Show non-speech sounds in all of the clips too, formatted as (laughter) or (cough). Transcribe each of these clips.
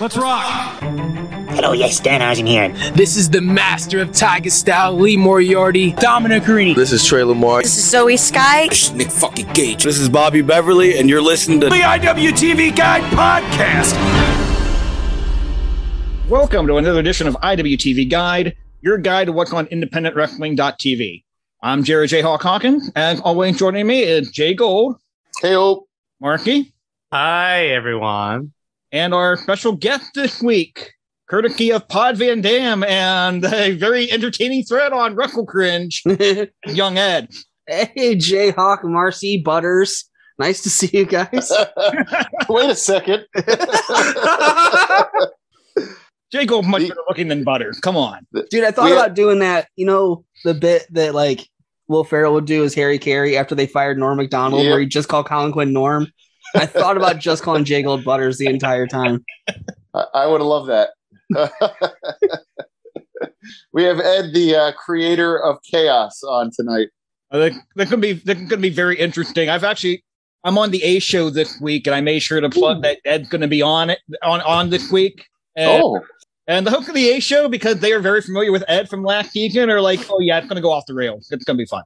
Let's rock! Hello, yes, Dan Eisen here. This is the master of Tiger Style, Lee Moriarty, Dominic Garrini. This is Trey Lamar. This is Zoey Skye. This is Nick fucking Gage. This is Bobby Beverly, and you're listening to the IWTV Guide Podcast. Welcome to another edition of IWTV Guide, your guide to what's on independentwrestling.tv. I'm Jared J. Hawk Hawkins, and always joining me is Jay Gold. Hey, Hope. Marky. Hi, everyone. And our special guest this week, courtesy of Pod Van Dam and a very entertaining thread on Ruckle Cringe, (laughs) Young Ed. Hey, Jayhawk, Marcy, Butters. Nice to see you guys. (laughs) Wait a second. (laughs) Jay Gold much better looking than Butter. Come on. Dude, I thought we, about doing that. You know, the bit that like Will Ferrell would do as Harry Caray after they fired Norm MacDonald, yep. where he just called Colin Quinn Norm. I thought about just calling Jay Gold Butters the entire time. I, I would loved that. (laughs) we have Ed, the uh, creator of chaos, on tonight. Uh, that, that could be that could be very interesting. I've actually I'm on the A show this week, and I made sure to plug Ooh. that Ed's going to be on it on on this week. And, oh. And the hook of the A show, because they are very familiar with Ed from last season, are like, oh yeah, it's going to go off the rails. It's going to be fun.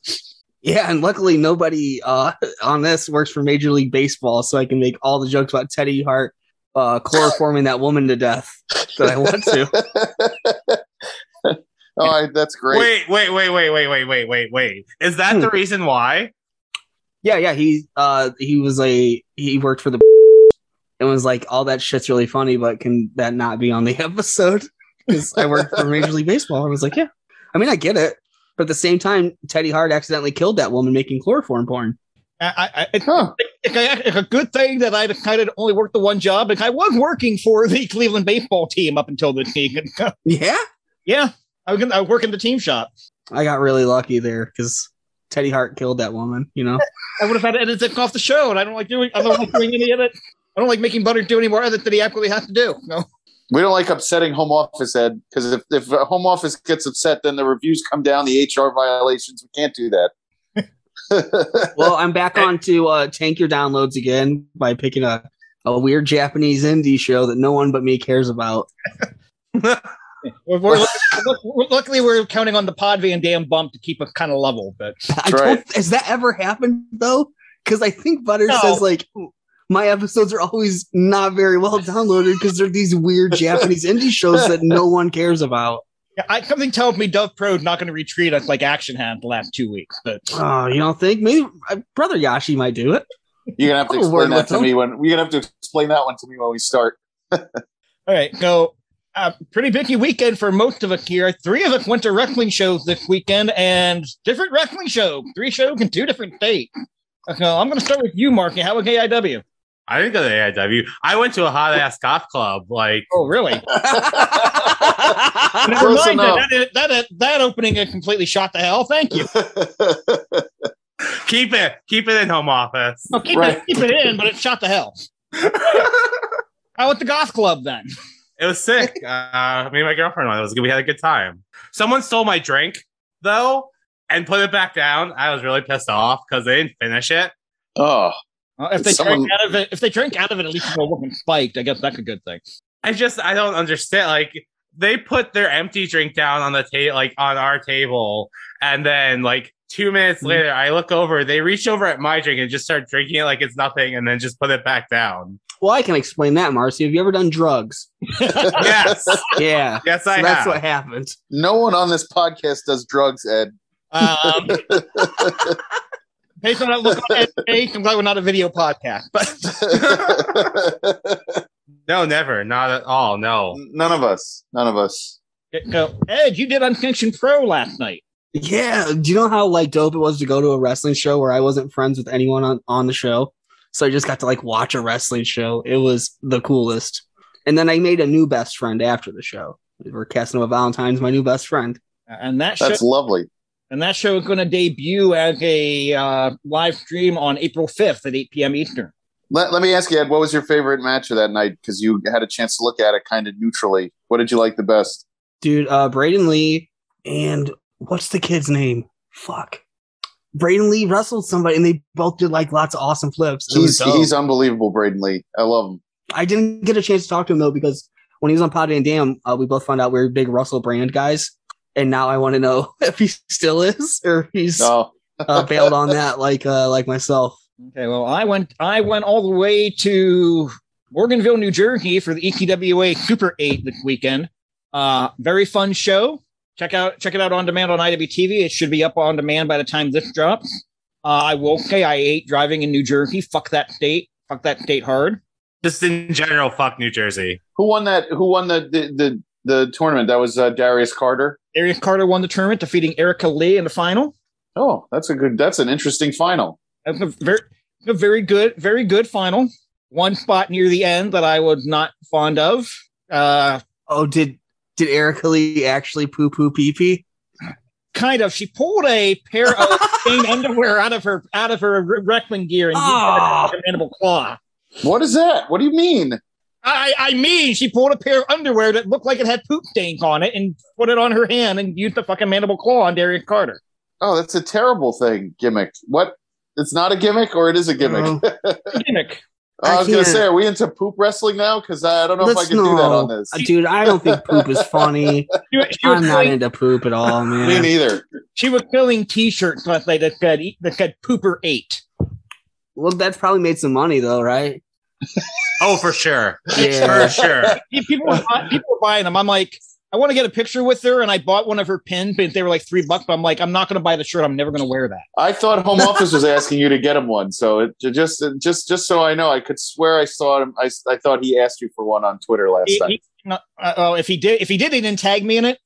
Yeah, and luckily nobody uh, (laughs) on this works for Major League Baseball, so I can make all the jokes about Teddy Hart uh, chloroforming that woman to death that I want to. (laughs) oh, that's great. Wait, wait, wait, wait, wait, wait, wait, wait, wait. Is that hmm. the reason why? Yeah, yeah. He uh he was a he worked for the (laughs) and was like, all that shit's really funny, but can that not be on the episode? Because I work for Major League Baseball. I was like, yeah. I mean, I get it. But at the same time, Teddy Hart accidentally killed that woman making chloroform porn. I, I, it's, huh. it's, it's, a good thing that I decided to only work the one job. And I was working for the (laughs) Cleveland baseball team up until this season. (laughs) yeah, yeah, I was, gonna, I was working the team shop. I got really lucky there because Teddy Hart killed that woman. You know, I would have had to edit it off the show, and I don't like doing. I don't like doing any of it. I don't like making Butter do any more of it than he actually has to do. No. We don't like upsetting home office, Ed, because if, if home office gets upset, then the reviews come down, the HR violations. We can't do that. (laughs) well, I'm back on to uh, tank your downloads again by picking a, a weird Japanese indie show that no one but me cares about. (laughs) we're, we're, luckily, we're counting on the Pod Van Dam bump to keep us kind of level. But (laughs) right. has that ever happened though? Because I think Butter no. says like my episodes are always not very well downloaded because they're these weird Japanese indie shows that no one cares about. Yeah, I, something tells me Dove Pro's not going to retreat us like Action had the last two weeks. But oh, you don't think? Maybe uh, Brother Yashi might do it. You're gonna have to explain that to me when you're gonna have to explain that one to me when we start. (laughs) All right, so uh, pretty busy weekend for most of us here. Three of us went to wrestling shows this weekend, and different wrestling shows. Three shows in two different states. So I'm going to start with you, Marky. How was AIW? I didn't go to AIW. I went to a hot ass golf club. Like, oh, really? (laughs) Never mind. That, that, that, that opening completely shot the hell. Thank you. (laughs) keep it, keep it in home office. No, keep right. it, keep it in, but it shot the hell. (laughs) I went the golf club then? It was sick. Uh, me and my girlfriend went. It was good. We had a good time. Someone stole my drink though and put it back down. I was really pissed off because they didn't finish it. Oh. Well, if they Someone... drink out of it, if they drink out of it, at least it wasn't spiked. I guess that's a good thing. I just I don't understand. Like they put their empty drink down on the table, like on our table, and then like two minutes mm-hmm. later, I look over. They reach over at my drink and just start drinking it like it's nothing, and then just put it back down. Well, I can explain that, Marcy. Have you ever done drugs? (laughs) yes. Yeah. Yes, I. So that's what happened. No one on this podcast does drugs, Ed. Um, (laughs) based on that look on (laughs) face, I'm glad we're not a video podcast. But (laughs) no, never, not at all. No, none of us. None of us. Eh, so, Ed, you did Unsanctioned Pro last night. Yeah. Do you know how like dope it was to go to a wrestling show where I wasn't friends with anyone on, on the show? So I just got to like watch a wrestling show. It was the coolest. And then I made a new best friend after the show. We're Casanova Valentine's my new best friend. And that That's show, lovely and that show is going to debut as a uh, live stream on April 5th at 8 p.m. Eastern. Let, let me ask you, Ed, what was your favorite match of that night? Because you had a chance to look at it kind of neutrally. What did you like the best? Dude, uh, Braden Lee and what's the kid's name? Fuck. Braden Lee wrestled somebody and they both did like lots of awesome flips. He's, he's unbelievable, Braden Lee. I love him. I didn't get a chance to talk to him though because when he was on Pod Van Dam, uh, we both found out we are big Russell Brand guys, and now I want to know (laughs) if he still is or if he's No. uh, bailed on that like uh, like myself. Okay, well, I went I went all the way to Morganville, New Jersey for the E ECWA Super 8 this weekend. Uh very fun show. Check out check it out on demand on IWTV. It should be up on demand by the time this drops. Uh, I will say I ate driving in New Jersey. Fuck that state. Fuck that state hard. Just in general, fuck New Jersey. Who won that? Who won the the the, the tournament? That was uh, Darius Carter. Arius Carter won the tournament, defeating Erica Lee in the final. Oh, that's a good. That's an interesting final. It was a very, a very good, very good final. One spot near the end that I was not fond of. Uh, Oh, did did Erica Lee actually poo poo pee pee? kind of. She pulled a pair of (laughs) stained underwear out of her out of her wrestling gear and used it as a mandible claw. What is that? What do you mean? I, I mean, she pulled a pair of underwear that looked like it had poop stains on it and put it on her hand and used the fucking mandible claw on Darius Carter. Oh, that's a terrible thing. Gimmick. What? It's not a gimmick, or it is a gimmick. (laughs) Oh. Gimmick. I I was gonna say, are we into poop wrestling now? Because I don't know if I Let's can do that on this. Uh, dude. I don't think poop is funny. (laughs) She, she I'm not filling, into poop at all, man. Me neither. she was filling T-shirts last night that said that said "Pooper 8. Well, that's probably made some money though, right? Oh, for sure. Yeah. For sure. People were, buy- people were buying them. I'm like, I want to get a picture with her, and I bought one of her pins, but they were like three bucks. But I'm like, I'm not going to buy the shirt. I'm never going to wear that. I thought Home (laughs) Office was asking you to get him one, so it it just just just so I know, I could swear I saw him. I, I thought he asked you for one on Twitter last He- night. he- no, uh, oh, if he did, if he did, he didn't tag me in it.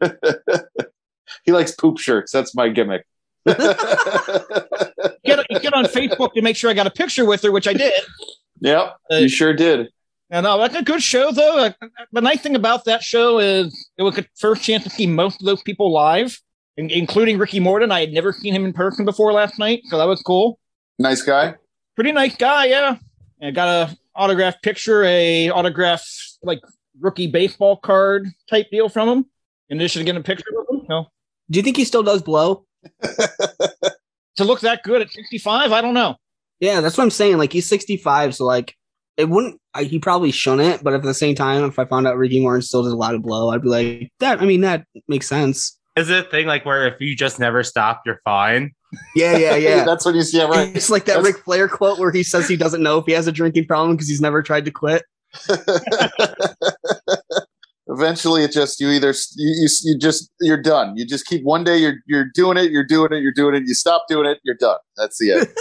(laughs) He likes poop shirts. That's my gimmick. (laughs) Get, get on Facebook to make sure I got a picture with her, which I did. Yep, Uh, you sure did. And no, that's a good show, though. Uh, The nice thing about that show is it was a first chance to see most of those people live, in- including Ricky Morton. I had never seen him in person before last night, so that was cool. Nice guy. Pretty nice guy, yeah. I got a autographed picture, a autographed like rookie baseball card type deal from him. In addition to getting a picture with him, no. Do you think he still does blow? (laughs) (laughs) To look that good at 65, I don't know. Yeah, that's what I'm saying. Like he's 65, so like it wouldn't. I, he probably shouldn't. But at the same time, if I found out Ricky Morton still does a lot of blow, I'd be like, that. I mean, that makes sense. Is it a thing like where if you just never stop, you're fine? Yeah, yeah, (laughs) yeah. That's what you see. Yeah, right. It's like that That's- Ric Flair quote where he says he doesn't know if he has a drinking problem because he's never tried to quit. (laughs) Eventually, it just you either you, you you just you're done. You just keep one day you're you're doing it, you're doing it, you're doing it. You stop doing it, you're done. That's the end. (laughs)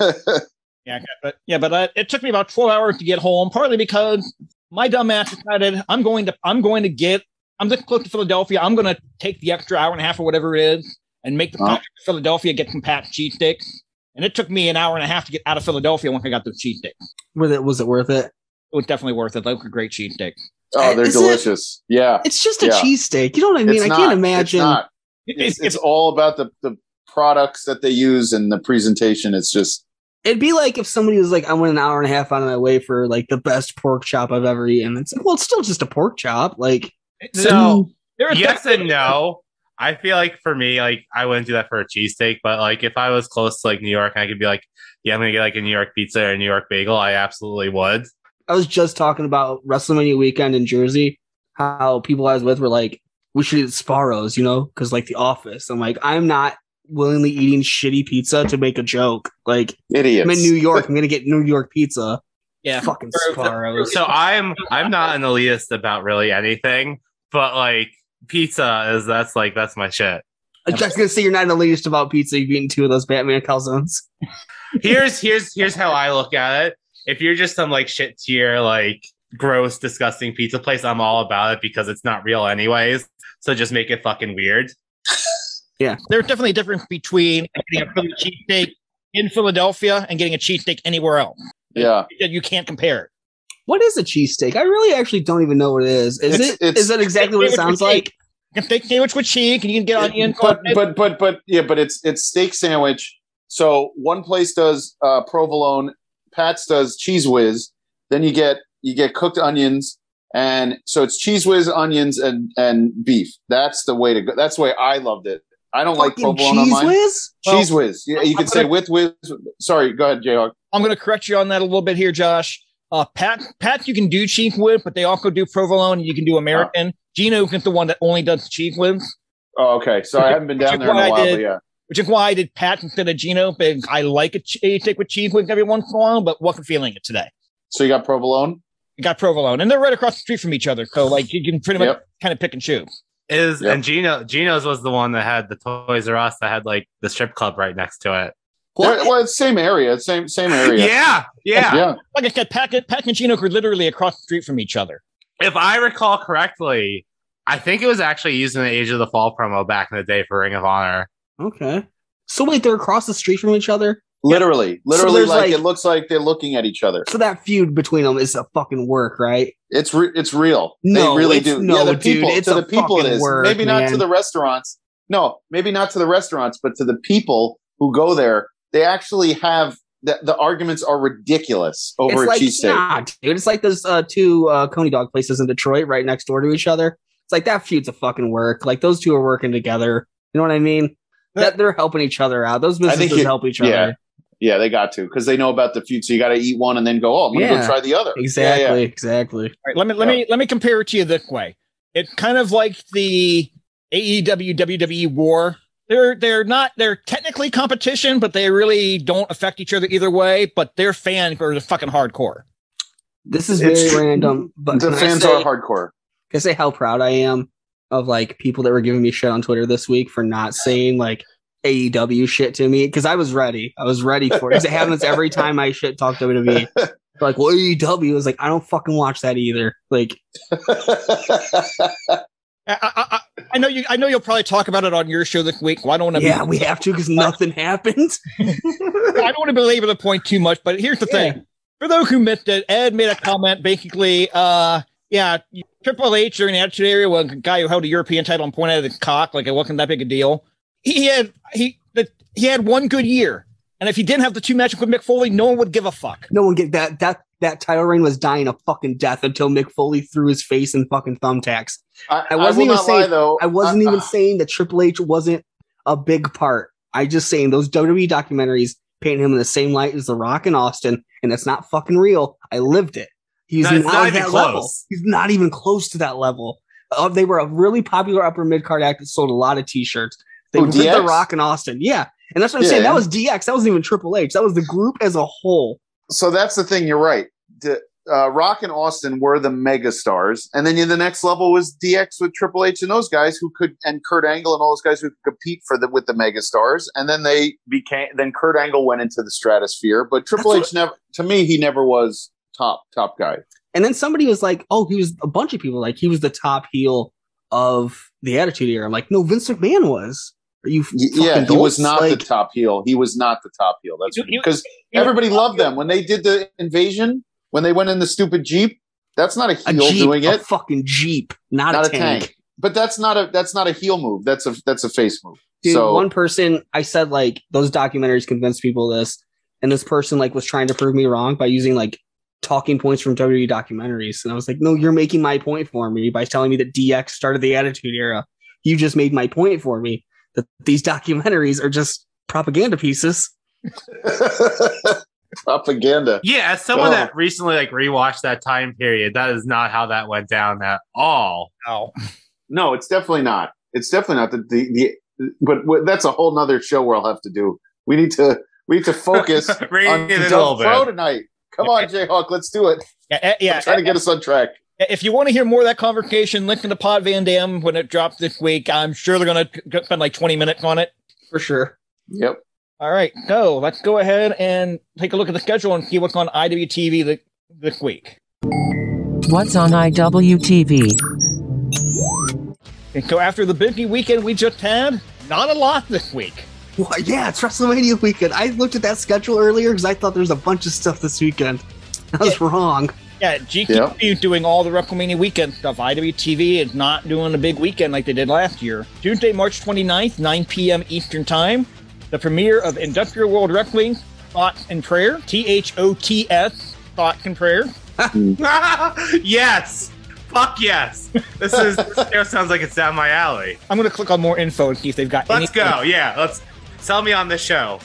(laughs) Yeah, but yeah, but uh, it took me about 12 hours to get home, partly because my dumb ass decided I'm going to I'm going to get I'm this close to Philadelphia. I'm going to take the extra hour and a half or whatever it is and make the Huh? trip to Philadelphia get some Pat's cheesesteaks. And it took me an hour and a half to get out of Philadelphia once I got those cheesesteaks. It Was it was it worth it? It was definitely worth it. Those were great cheesesteaks. Oh, they're Is it- delicious. Yeah, It's just a Yeah. cheesesteak. You know what I mean? It's I not. can't It's imagine. not. It- It's, it's all about the the products that they use and the presentation. It's just It'd be like if somebody was like, I went an hour and a half out of my way for like the best pork chop I've ever eaten. It's like, well, it's still just a pork chop. Like, So there are yes and no. I feel like for me, like I wouldn't do that for a cheesesteak, but like if I was close to like New York and I could be like, yeah, I'm gonna get like a New York pizza or a New York bagel, I absolutely would. I was just talking about WrestleMania weekend in Jersey, how people I was with were like, we should eat Sbarro's, you know, because like The Office. I'm like, I'm not willingly eating shitty pizza to make a joke. Like, idiots. I'm in New York. I'm gonna get New York pizza. yeah. Fucking So- Sbarro's. So I'm I'm not an elitist about really anything, but like pizza is that's like that's my shit. I was just gonna say you're not in the latest about pizza. You've eaten two of those Batman calzones. (laughs) Here's here's here's how I look at it. If you're just some like shit tier, like gross, disgusting pizza place, I'm all about it because it's not real anyways. So just make it fucking weird. There's definitely a difference between getting a Philly cheesesteak in Philadelphia and getting a cheesesteak anywhere else. yeah, You can't compare it. What is a cheesesteak? I really actually don't even know what it is. Is It's- it? it's- Is that exactly what it sounds like? You can steak sandwich with cheese, and you can get onion. but but but but yeah, but it's it's steak sandwich. So one place does uh, provolone, Pat's does Cheez Whiz. Then you get you get cooked onions, and so it's Cheez Whiz, onions, and and beef. That's the way to go. That's the way I loved it. I don't like Fucking provolone on cheese mine. whiz? Cheez Whiz. Yeah, you I'm could say gonna- with whiz. Sorry, go ahead, Jayhawk. I'm going to correct you on that a little bit here, Josh. Uh, Pat, Pat, you can do cheek with, but they also do provolone. and You can do American. Geno is the one that only does cheek with, Oh, okay. So I haven't been down there in a while, did- but yeah. which is why I did Pat instead of Geno. Because I like a, ch- steak with cheese with every once in a while, but wasn't feeling it today. So you got provolone. You got provolone, and they're right across the street from each other, so like you can pretty much Yep. kind of pick and choose. Is Yep. and Geno Geno's was the one that had the Toys R Us that had like the strip club right next to it. They're- Well, it's same area, same same (laughs) area. Yeah, yeah. yeah. Like I said, Pat, Pat and Gino are literally across the street from each other. If I recall correctly, I think it was actually used in the Age of the Fall promo back in the day for Ring of Honor. Okay. So wait, they're across the street from each other. Literally, literally, there's, like, like- it looks like they're looking at each other. So that feud between them is a fucking work, right? It's re- it's real. No, they really do. no, yeah, the dude, people it's to a the people it fucking is. work, maybe not to the restaurants. No, maybe not to the restaurants, but to the people who go there. They actually have the, the arguments are ridiculous over it's a like cheesesteak. nah, dude. It's like those uh, two uh, Coney dog places in Detroit, right next door to each other. It's like that feud's a fucking work. Like those two are working together. You know what I mean? That they're helping each other out. Those businesses you- help each yeah. other. Yeah, they got to because they know about the feud. So you got to eat one and then go. Oh, I'm gonna Yeah. go try the other. Exactly. Yeah, yeah. Exactly. All right, let me let me let me compare it to you this way. It's kind of like the AEW WWE war. They're they're not they're technically competition, but they really don't affect each other either way. But their fans are the fucking hardcore. This is It's very true. random, but the fans say- are hardcore. Can I say how proud I am of like people that were giving me shit on Twitter this week for not saying like AEW shit to me because I was ready. I was ready for it. 'Cause it happens every time I shit talk WWE. (laughs) Like, well, AEW is like, I don't fucking watch that either. Like, (laughs) I, I, I, I know you. I know you'll probably talk about it on your show this week. Well, I don't want to. yeah, we have to because nothing happened. (laughs) I don't want to belabor the point too much, but here's the Yeah. thing. For those who missed it, Ed made a comment basically, uh, yeah, Triple H during the Attitude Era was a guy who held a European title and pointed at his cock like it wasn't that big a deal. He had he the, he had one good year, and if he didn't have the two matches with Mick Foley, no one would give a fuck. No one get that. That that title reign was dying a fucking death until Mick Foley threw his face in fucking thumbtacks. I, I wasn't will even saying- lie, though. I wasn't Uh, even uh, saying that Triple H wasn't a big part. I just saying those WWE documentaries paint him in the same light as The Rock and Austin, and it's not fucking real. I lived it. He's No, not, not even that close. level. He's not even close to that level. Uh, they were a really popular upper mid card act that sold a lot of T-shirts. They with The Rock and Austin, yeah, and that's what I'm Yeah. saying. That was DX. That wasn't even Triple H. That was the group as a whole. so that's the thing. You're right. The, uh, Rock and Austin were the mega stars, and then the next level was DX with Triple H and those guys who could, and Kurt Angle and all those guys who could compete for the with the mega stars. And then they became. Then Kurt Angle went into the stratosphere, but Triple That's H never. To me, he never was top top guy. And then somebody was like, "Oh, he was a bunch of people like he was the top heel of the Attitude Era." I'm like, "No, Vince McMahon was." Are you? Fucking yeah, he was not Like, the top heel. He was not the top heel. That's You- you- because everybody loved them when they did the invasion. When they went in the stupid jeep, that's not a a heel jeep, doing a it. fucking jeep, not, not a tank. But that's not a that's not a heel move. That's a that's a face move. Dude, so one person I said like those documentaries convinced people of this, and this person like was trying to prove me wrong by using like talking points from WWE documentaries, and I was like, "No, you're making my point for me by telling me that DX started the Attitude Era. You just made my point for me that these documentaries are just propaganda pieces." (laughs) propaganda. Yeah, as someone Oh. that recently like rewatched that time period, that is not how that went down at all. No, No, it's definitely not. It's definitely not the the, the but w- that's a whole nother show we'll have to do. We need to we need to focus (laughs) Rein on it in a Doug little Pro bit. tonight. Come on, Jayhawk, let's do it. yeah, eh, yeah. Try to get us on track. If you want to hear more of that conversation, listen to Pod Van Dam when it drops this week. I'm sure they're going to spend like 20 minutes on it. For sure. Yep. All right, so let's go ahead and take a look at the schedule and see what's on IWTV th- this week. What's on IWTV? And so after the busy weekend we just had, not a lot this week. Well, yeah, it's WrestleMania weekend. I looked at that schedule earlier because I thought there was a bunch of stuff this weekend. I was wrong. Yeah, GQ is doing all the WrestleMania weekend stuff. IWTV is not doing a big weekend like they did last year. Tuesday, March 29th, 9 p.m. Eastern Time, the premiere of Industrial World Wrestling, Thoughts and Prayer, T H O T S, Thoughts and Prayer. (laughs) yes. Fuck yes. This is this (laughs) sounds like it's down my alley. I'm going to click on more info and see if they've got Let's any- go. Yeah, let's sell me on this show.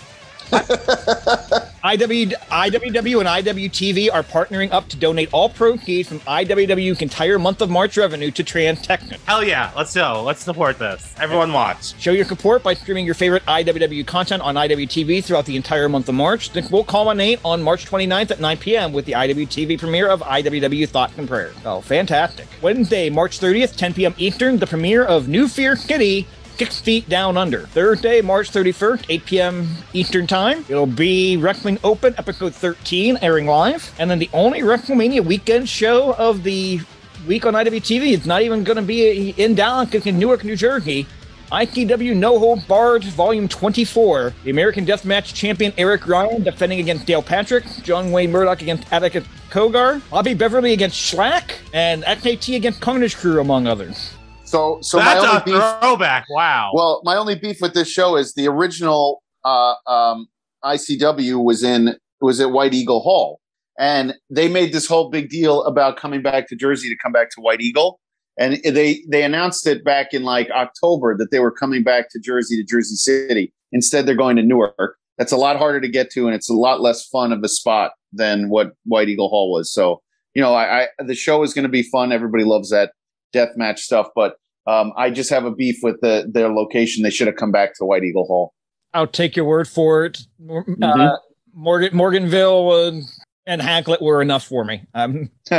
IW, IWW and IWTV are partnering up to donate all proceeds from IWW's entire month of March revenue to Trans. Hell yeah, let's go. Let's support this. Everyone watch. Show your support by streaming your favorite IWW content on IWTV throughout the entire month of March. Then we'll culminate on March 29th at 9 p.m. with the IWTV premiere of IWW Thoughts and Prayers. Oh, fantastic. Wednesday, March 30th, 10 p.m. Eastern, the premiere of New Fear City Six Feet Down Under. Thursday, March 31st, 8 p.m. Eastern Time. It'll be Wrestling Open, episode 13, airing live. And then the only WrestleMania weekend show of the week on IWTV is not even going to be in Dallas, it's in Newark, New Jersey. ICW No Holds Barred Volume 24. The American Deathmatch champion Eric Ryan defending against Dale Patrick, John Wayne Murdoch against Atticus Cogar, Bobby Beverly against Shlak, and XAT against Carnage Crew, among others. So, so That's my only a beef. throwback. Wow. Well, my only beef with this show is the original uh, um, ICW was in was at White Eagle Hall, and they made this whole big deal about coming back to Jersey to come back to White Eagle, and they they announced it back in like October that they were coming back to Jersey to Jersey City. Instead, they're going to Newark. That's a lot harder to get to, and it's a lot less fun of a spot than what White Eagle Hall was. So, you know, I, I the show is going to be fun. Everybody loves that death match stuff, but um, I just have a beef with the their location. They should have come back to White Eagle Hall. I'll take your word for it. Uh, Mhm. Morgan, Morganville uh, and Hacklet were enough for me. Um, (laughs)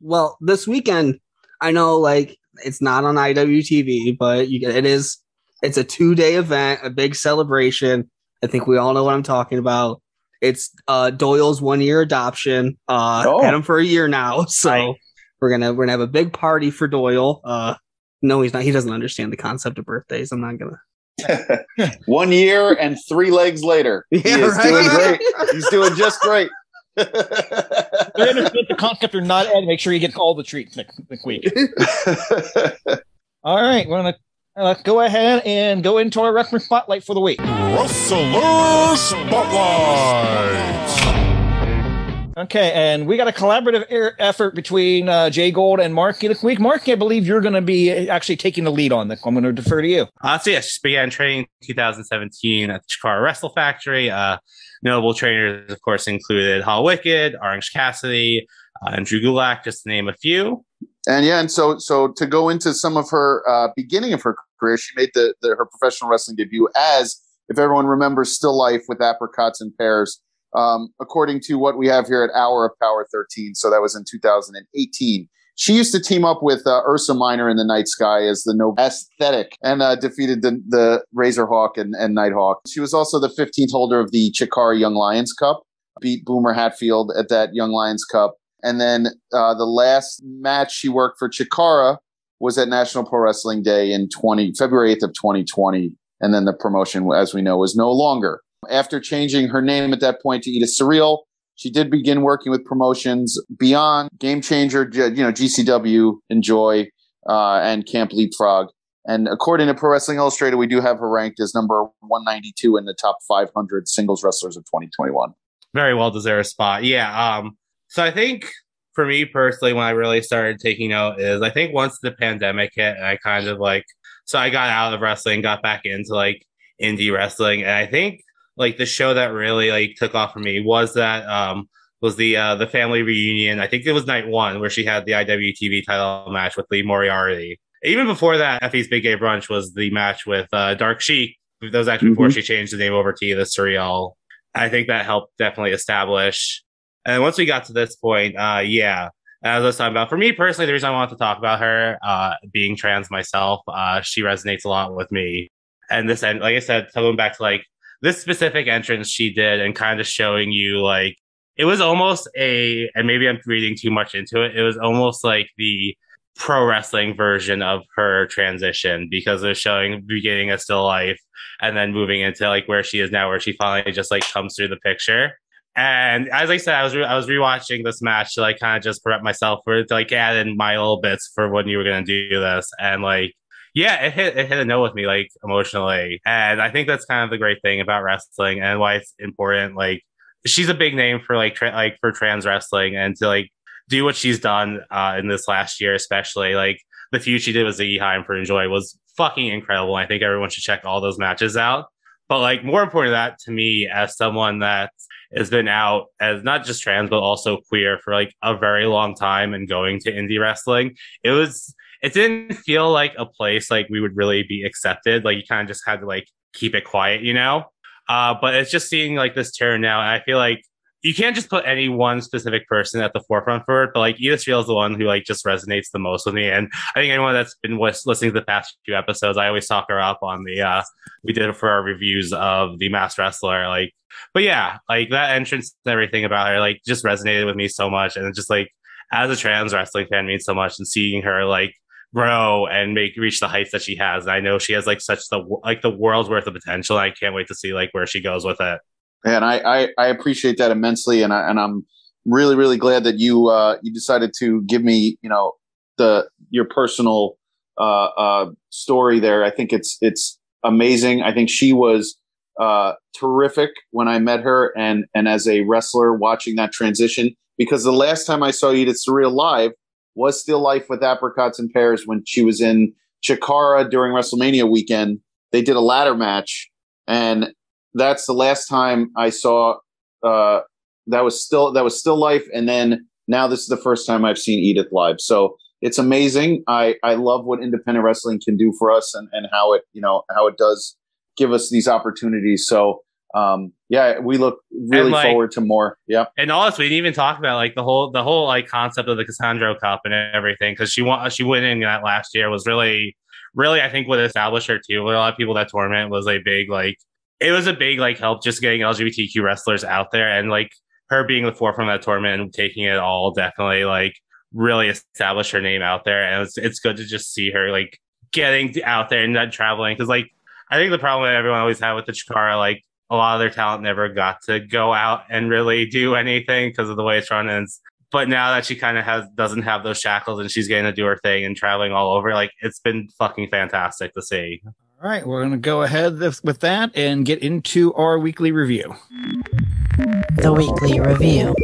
Well, this weekend, I know like it's not on IWTV, but you get it is. It's a two day event, a big celebration. I think we all know what I'm talking about. It's uh, Doyle's one year adoption. Uh, Oh. Had him for a year now, (laughs) so Right. We're gonna we're gonna have a big party for Doyle. Uh, no, he's not. He doesn't understand the concept of birthdays. I'm not gonna. (laughs) One year and three legs later, (laughs) he Yeah, is right? doing great. He's doing just great. (laughs) they understand the concept or not, and make sure you get all the treats next, next week. All right, we're gonna uh, let's go ahead and go into our wrestling spotlight for the week. Wrestler Spotlight. Okay, and we got a collaborative er- effort between uh, Jay Gold and Marky this week. Marky, I believe you're going to be actually taking the lead on this. I'm going to defer to you. Uh, so yes, began training in 2017 at the Chikara Wrestle Factory. Uh, notable trainers, of course, included Hallowicked, Orange Cassidy, uh, and Drew Gulak, just to name a few. and yeah, and so so to go into some of her uh, beginning of her career, she made the, the her professional wrestling debut as, if everyone remembers, Still Life with Apricots and Pears. Um, according to what we have here at Hour of Power 13, so that was in 2018. She used to team up with uh, Ursa Minor in the Night Sky as the no aesthetic and uh, defeated the, the Razorhawk and, and Nighthawk. She was also the 15th holder of the Chikara Young Lions Cup, beat Boomer Hatfield at that Young Lions Cup. And then uh, the last match she worked for Chikara was at National Pro Wrestling Day in 20, February 8th of 2020. And then the promotion, as we know, was no longer. After changing her name at that point to Edith Surreal, she did begin working with promotions beyond Game Changer, you know, GCW, Enjoy, uh, and Camp Leapfrog. And according to Pro Wrestling Illustrated, we do have her ranked as number 192 in the top 500 singles wrestlers of 2021. Very well deserved spot. Yeah. Um, so I think for me personally, when I really started taking note is I think once the pandemic hit I kind of like, so I got out of wrestling, got back into like indie wrestling. And I think like the show that really like took off for me was that, um, was the uh, the family reunion. I think it was night one where she had the IWTV title match with Lee Moriarty. Even before that, Effy's Big Gay Brunch was the match with uh, Dark Sheik. That was actually before Mhm. she changed the name over to the Surreal. I think that helped definitely establish. And once we got to this point, uh, yeah, as I was talking about, for me personally, the reason I wanted to talk about her, uh, being trans myself, uh, she resonates a lot with me. And this, and like I said, going back to like this specific entrance she did and kind of showing you like, it was almost a, and maybe I'm reading too much into it. It was almost like the pro wrestling version of her transition because they're showing beginning of still life and then moving into like where she is now, where she finally just like comes through the picture. And as I said, I was re- I was rewatching this match to like kind of just prep myself for to like add in my little bits for when you were gonna do this, and like yeah, it hit it hit a note with me like emotionally, and I think that's kind of the great thing about wrestling and why it's important. Like she's a big name for like tra- like for trans wrestling, and to like do what she's done uh, in this last year, especially like the feud she did with Ziggy Haim for Enjoy was fucking incredible. I think everyone should check all those matches out. But like more important that to me, as someone that has been out as not just trans but also queer for like a very long time and going to indie wrestling, it was it didn't feel like a place like we would really be accepted. Like you kind of just had to like keep it quiet, you know. Uh, but it's just seeing like this turn now, and I feel like you can't just put any one specific person at the forefront for it, but like Edith Field is the one who like just resonates the most with me. And I think anyone that's been listening to the past few episodes, I always talk her up on the uh we did it for our reviews of the Mass Wrestler. Like, but yeah, like that entrance and everything about her like just resonated with me so much. And just like as a trans wrestling fan means so much and seeing her like grow and make reach the heights that she has. And I know she has like such the like the world's worth of potential. I can't wait to see like where she goes with it. and I, I I appreciate that immensely, and I and I'm really really glad that you uh you decided to give me you know the your personal uh uh story there. I think it's it's amazing. I think she was uh terrific when I met her, and and as a wrestler watching that transition because the last time I saw Edith Surreal live was still Life with Apricots and Pears when she was in Chikara during WrestleMania weekend. They did a ladder match, and that's the last time I saw uh, that was still that was still life, and then now this is the first time I've seen Edith live. So it's amazing. I I love what independent wrestling can do for us, and and how it you know how it does give us these opportunities. So um, yeah, we look really like- forward to more. Yeah, And also, we didn't even talk about like the whole the whole like concept of the Cassandro Cup and everything because she won she winning that last year was really really I think what established her too. With A lot of people that tournament was a big like it was a big like help just getting LGBTQ wrestlers out there and like her being the forefront of that tournament and taking it all definitely like really established her name out there and it's it's good to just see her like getting out there and not traveling because like I think the problem that everyone always had with the Chikara like a lot of their talent never got to go out and really do anything because of the way it's run. And it's- but now that she kind of has doesn't have those shackles and she's getting to do her thing and traveling all over, like it's been fucking fantastic to see. All right, we're going to go ahead with with that and get into our weekly review. The weekly review.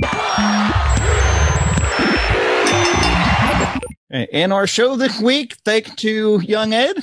In our show this week, thanks to Young Ed,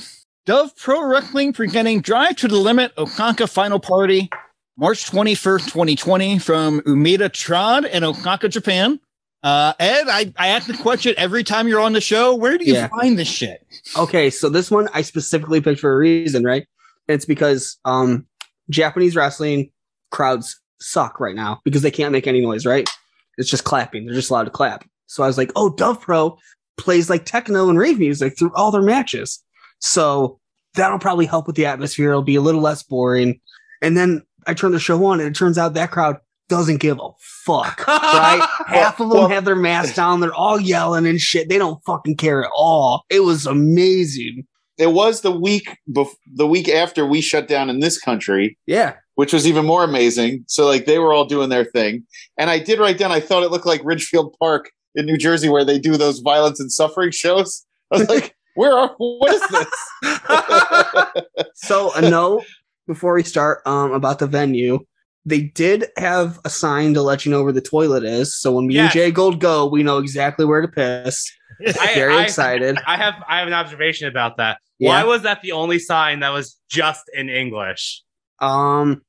Dove Pro Wrestling presenting Drive to the Limit Osaka Final Party, March 21st, 2020, from Umeda Trad in Osaka, Japan. Uh, Ed, I, I ask the question every time you're on the show. Where do you Yeah. find this shit? Okay, so this one I specifically picked for a reason, right? It's because um Japanese wrestling crowds suck right now because they can't make any noise, right? It's just clapping. They're just allowed to clap. So I was like, oh, Dove Pro plays like techno and rave music through all their matches. So that'll probably help with the atmosphere. It'll be a little less boring. And then I turn the show on and it turns out that crowd doesn't give a fuck, right? (laughs) Half of them Well- have their masks down. They're all yelling and shit. They don't fucking care at all. It was amazing. It was the week bef- the week after we shut down in this country, Yeah. which was even more amazing. So like they were all doing their thing, and I did write down. I thought it looked like Ridgefield Park in New Jersey, where they do those violence and suffering shows. (laughs) I was like, "Where are? What is this?" (laughs) (laughs) So a note before we start um about the venue. They did have a sign to let you know where the toilet is. So when me Yes. and Jay Gold go, we know exactly where to piss. (laughs) I- Very I- excited. I have I have an observation about that. Yeah. Why was that the only sign that was just in English? Um,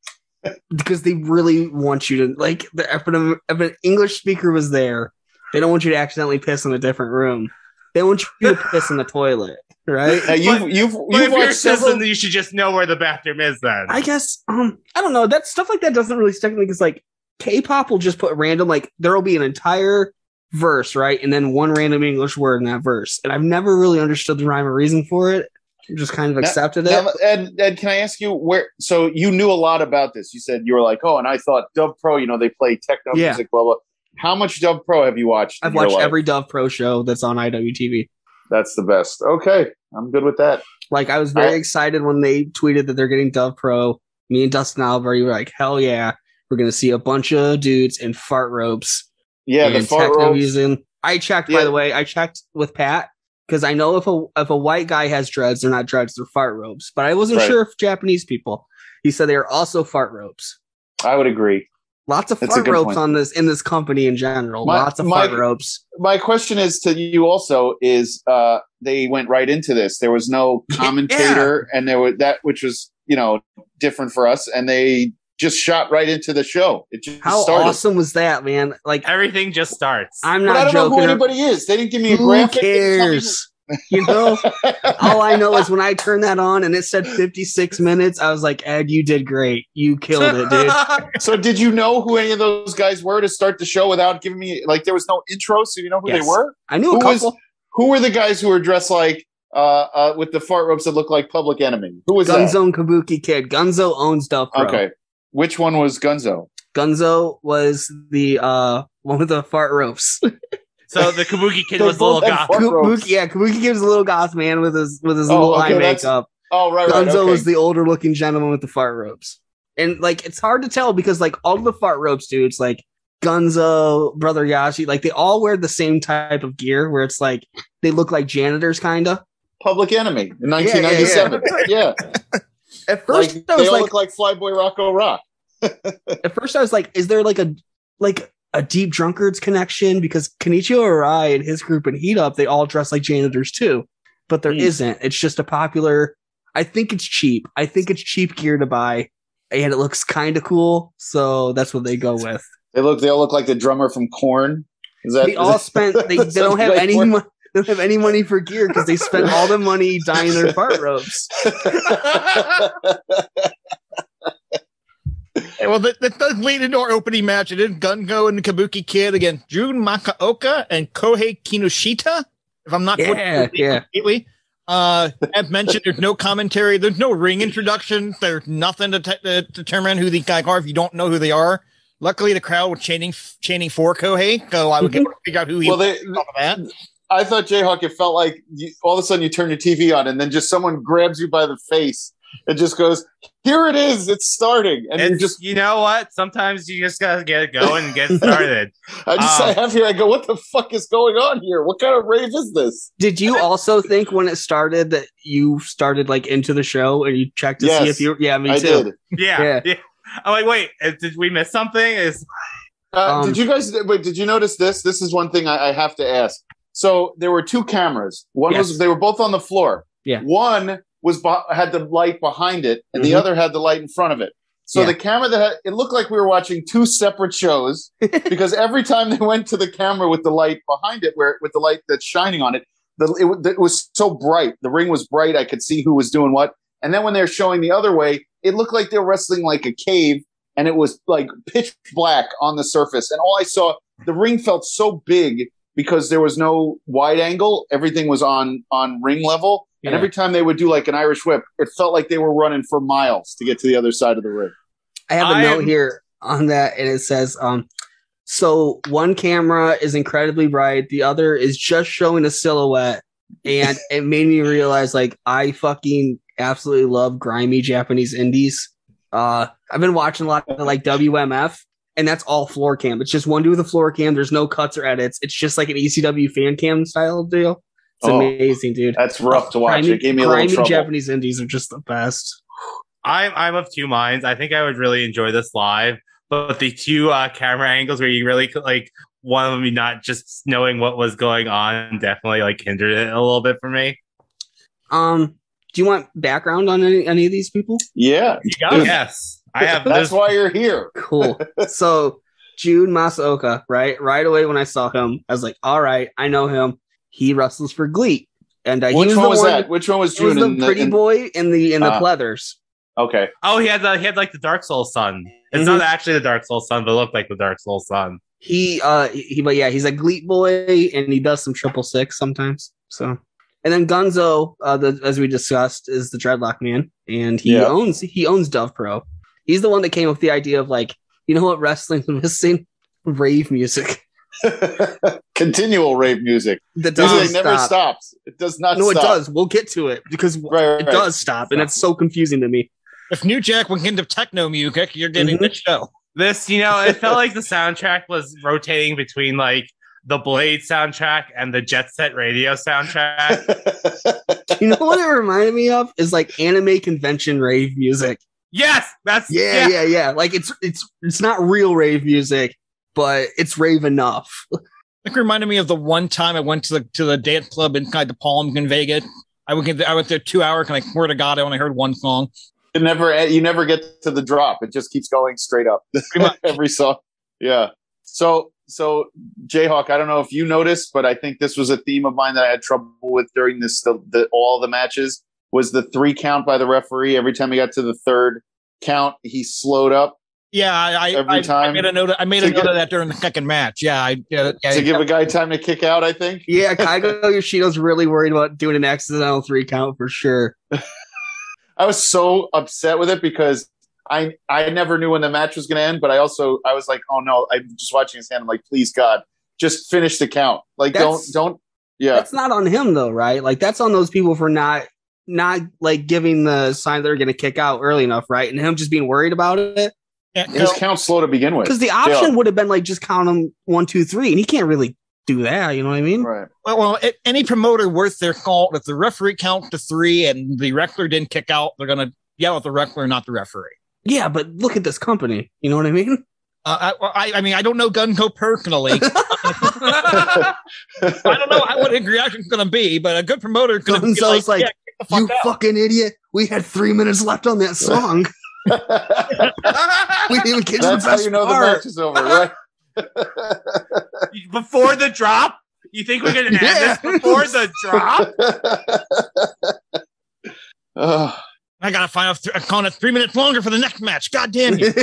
because they really want you to like the if an, if an English speaker was there, they don't want you to accidentally piss in a different room. They want you to piss in the (laughs) toilet, right? Now, you've But- you've But you've if you're several. citizen, you should just know where the bathroom is then. I guess um I don't know. That stuff like that doesn't really stick with me because like K-pop will just put random like there will be an entire verse right, and then one random English word in that verse, and I've never really understood the rhyme or reason for it. I've just kind of Now- accepted it. Now, Ed, Ed, can I ask you where? So you knew a lot about this. You said you were like, oh, and I thought Dove Pro. You know, they play techno Yeah. music, blah blah. How much Dove Pro have you watched? I've watched life? every Dove Pro show that's on IWTV. That's the best. Okay, I'm good with that. Like I was very I- excited when they tweeted that they're getting Dove Pro. Me and Dustin Albury were like, hell yeah, we're gonna see a bunch of dudes in fart ropes Yeah, the fart ropes. music. I checked, by the way. I checked with Pat because I know if a if a white guy has dreads, they're not dreads, they're fart ropes. But I wasn't Right. sure if Japanese people. He said they are also fart ropes. I would agree. Lots of That's fart ropes point. on this in this company in general. My- Lots of my- fart ropes. My question is to you also is uh they went right into this. There was no (laughs) commentator and there was that which was you know different for us, and they just shot right into the show. It just How started. awesome was that, man? Like Everything just starts. I'm not. But I don't know who anybody is. They didn't give me a Who graphic. They me cares? You know, (laughs) all I know is when I turned that on and it said 56 minutes, I was like, Ed, you did great. You killed it, dude. (laughs) So did you know who any of those guys were to start the show without giving me like there was no intro, so you know who Yes. they were? I knew a Who was couple. who were the guys who were dressed like uh, uh with the fart ropes that looked like Public Enemy? Who was Gunzo and Kabuki Kid. Gunzo owns Duff that? Okay, which one was Gunzo? Gunzo was the uh one with the fart ropes. (laughs) so the Kabuki kid was a little goth. Kabuki, yeah, Kabuki Kid was a little goth man with his with his Oh, little okay, eye makeup. Oh right, right. Gunzo okay. was the older looking gentleman with the fart ropes. And like it's hard to tell because like all the fart ropes dudes, like Gunzo, Brother Yashi, like they all wear the same type of gear where it's like they look like janitors kinda. Public Enemy in Yeah, yeah, 1997. (laughs) Yeah, At first like, I they all like look like Flyboy Rocco Rock. (laughs) at first I was like, is there like a like a deep drunkards connection? Because Kenichiro Arai and his group in Heat Up, they all dress like janitors too. But there Hmm. not It's just a popular I think it's cheap. I think it's cheap gear to buy. And it looks kind of cool, so that's what they go with. They look. They all look like the drummer from Korn. Is that? They all (laughs) spent. They, they don't have any. Mo- they don't have any money for gear because they spent all the money dyeing their fart ropes. (laughs) (laughs) Hey, well, that, that does lead into our opening match. It is Gunzo and the Kabuki Kid against Jun Masaoka and Kohei Kinoshita. If I'm not Yeah, yeah. completely. Uh, as mentioned, there's no commentary. There's no ring introduction. There's nothing to, te- to determine who these guys are if you don't know who they are. Luckily, the crowd was chanting chanting for Kohei, so I would get to figure out who he well, was. they. off of that. I thought Jayhawk. It felt like you, all of a sudden you turn your TV on and then just someone grabs you by the face and just goes, "Here it is. It's starting." And you It's, just, you know what? Sometimes you just gotta get going and get started. (laughs) I just, I um, have here. I go, "What the fuck is going on here? What kind of rave is this?" Did you (laughs) also think when it started that you started like into the show and you checked to see if you? Yeah, me I too. did. yeah, Yeah. yeah. I'm like, wait, did we miss something? Is Uh, Um, did you guys wait? Did you notice this? This is one thing I, I have to ask. So there were two cameras. One Yes. was they were both on the floor. Yeah. One was had the light behind it, and the Mhm. other had the light in front of it. So Yeah. the camera that had, it looked like we were watching two separate shows (laughs) because every time they went to the camera with the light behind it, where with the light that's shining on it, the, it, it was so bright. The ring was bright. I could see who was doing what. And then when they're showing the other way, it looked like they were wrestling like a cave, and it was like pitch black on the surface. And all I saw, the ring felt so big because there was no wide angle. Everything was on on ring level. And every time they would do like an Irish whip, it felt like they were running for miles to get to the other side of the ring. I have a I note am- here on that, and it says, um, so one camera is incredibly bright, the other is just showing a silhouette, and (laughs) it made me realize like I fucking absolutely love grimy Japanese indies. Uh, I've been watching a lot of like WMF, and that's all floor cam. It's just one dude with a floor cam. There's no cuts or edits. It's just like an ECW fan cam style deal. It's Oh, amazing, dude. That's rough to watch. Grimy, it gave me a little trouble. Japanese indies are just the best. I'm I'm of two minds. I think I would really enjoy this live, but the two uh, camera angles where you really could like one of them not just knowing what was going on definitely like hindered it a little bit for me. Um, do you want background on any, any of these people? Yeah, got. Yes, I have. that's there's- why you're here. Cool. (laughs) so Jun Masaoka, right? Right away when I saw him, I was like, all right, I know him. He wrestles for Glee. And uh, he Which one the was one, that? Which one was he was the in the- pretty in- boy in the in the Ah. pleathers. Okay. Oh, he had the he had like the Dark Soul son. It's Mhm. not actually the Dark Soul son, but it looked like the Dark Soul son. He uh he but yeah, he's a Glee boy and he does some triple six sometimes. So and then Gunzo, uh, the, as we discussed, is the dreadlock man, and he Yeah. owns he owns Dove Pro. He's the one that came up with the idea of like, you know what wrestling's (laughs) missing? Rave music. (laughs) Continual rave music. That doesn't never stop. stops. It does not No, stop. it does. We'll get to it because Right, right, it right. does stop, and it's so confusing to me. If New Jack went into techno music, you're getting Mhm. the show. This, you know, it felt like the soundtrack was rotating between like the Blade soundtrack and the Jet Set Radio soundtrack. (laughs) You know what it reminded me of is like anime convention rave music. yes, that's Yeah, yeah, yeah. Like it's it's it's not real rave music, but it's rave enough. It reminded me of the one time I went to the to the dance club inside the Palms in Vegas. I went I went there two hours and I swear to God I only heard one song. It never eh, you never get to the drop. It just keeps going straight up (laughs) every song. Yeah. So so Jayhawk, I don't know if you noticed, but I think this was a theme of mine that I had trouble with during this the, the all the matches was the three count by the referee. Every time he got to the third count, he slowed up Yeah, I, I, Every I, I time made a note. I made a note get- of that during the second match. Yeah, I, uh, yeah, to give a guy time to kick out. I think. Yeah, Kaigo Yoshino's really worried about doing an accidental three count for sure. I was so upset with it because I I never knew when the match was going to end, but I also I was like, oh no, I'm just watching his hand. I'm like, please God, just finish the count. Like That's- don't don't yeah. That's not on him though, right? Like that's on those people for not not like giving the sign they're gonna kick out early enough, right? And him just being worried about it. His count's slow to begin with. Because the option would have been like just count them one, two, three, and he can't really do that. You know what I mean? Right. Well, well, a- any promoter worth their salt, if the referee counts to three and the wrestler didn't kick out, they're gonna yell at the wrestler, not the referee. Yeah, but look at this company. You know what I mean? Uh, I, I, I mean, I don't know Gunzo personally. (laughs) I don't know what his reaction's going to be, but a good promoter is going to be Gunzo's like, like, yeah, fuck You out. fucking idiot! We had three minutes left on that (laughs) song. We didn't even get to the That's how you know the match is over, right? Before the drop? You think we're gonna end Yeah. this before the drop? Ugh. I got to find out. I'm calling it three minutes longer for the next match. God damn you. (laughs)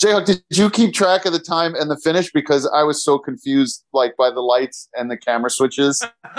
Jayhawk, did you keep track of the time and the finish? Because I was so confused, like by the lights and the camera switches. (laughs)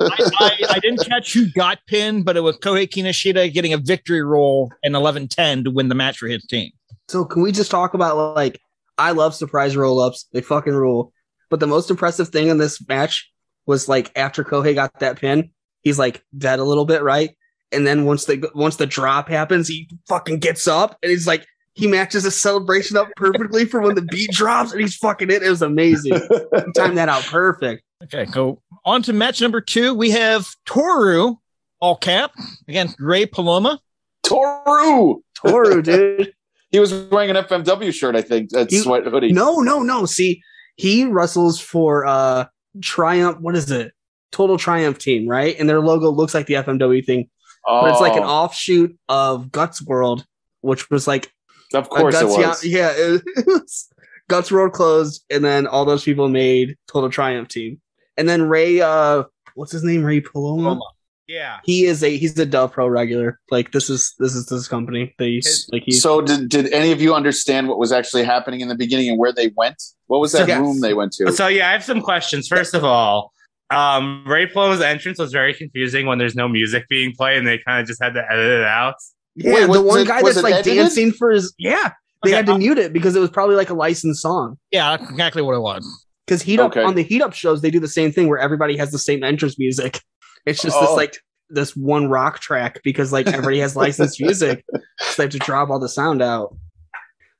I, I, I didn't catch who got pinned, but it was Kohei Kinoshita getting a victory roll in 11-10 to win the match for his team. So can we just talk about like I love surprise roll ups. They fucking rule. But the most impressive thing in this match was like after Kohei got that pin, he's like dead a little bit, right? And then once the once the drop happens, he fucking gets up and he's like he matches his celebration up perfectly for when the beat drops and he's fucking it. It was amazing. He timed that out perfect. Okay, go on to match number two. We have Toru, all cap, against Ray Paloma. Toru, Toru, dude. he was wearing an FMW shirt, I think. That He- sweat hoodie. No, no, no. See, he wrestles for uh Triumph. What is it? Total Triumph team, right? And their logo looks like the FMW thing, but it's like an Oh, offshoot of Guts World, which was like Of a course it Guts, was. Yeah, yeah, (laughs) it was Guts World closed, and then all those people made Total Triumph team, and then Ray. uh What's his name? Ray Paloma. Paloma. yeah. He is a he's a Dove Pro regular. Like this is this is this company. They His- like he's So did did any of you understand what was actually happening in the beginning and where they went? What was that Yes. room they went to? So yeah, I have some questions. First of all, um, Ray Paloma's entrance was very confusing when there's no music being played and they kind of just had to edit it out. Yeah. Wait, the one it- guy that's like edited? dancing for his yeah. They Okay, had to uh, mute it because it was probably like a licensed song. Yeah, exactly what it was. Because heat up Okay. on the heat up shows, they do the same thing where everybody has the same entrance music. It's just this Oh. like this one rock track because like everybody has licensed (laughs) music, so they have to drop all the sound out.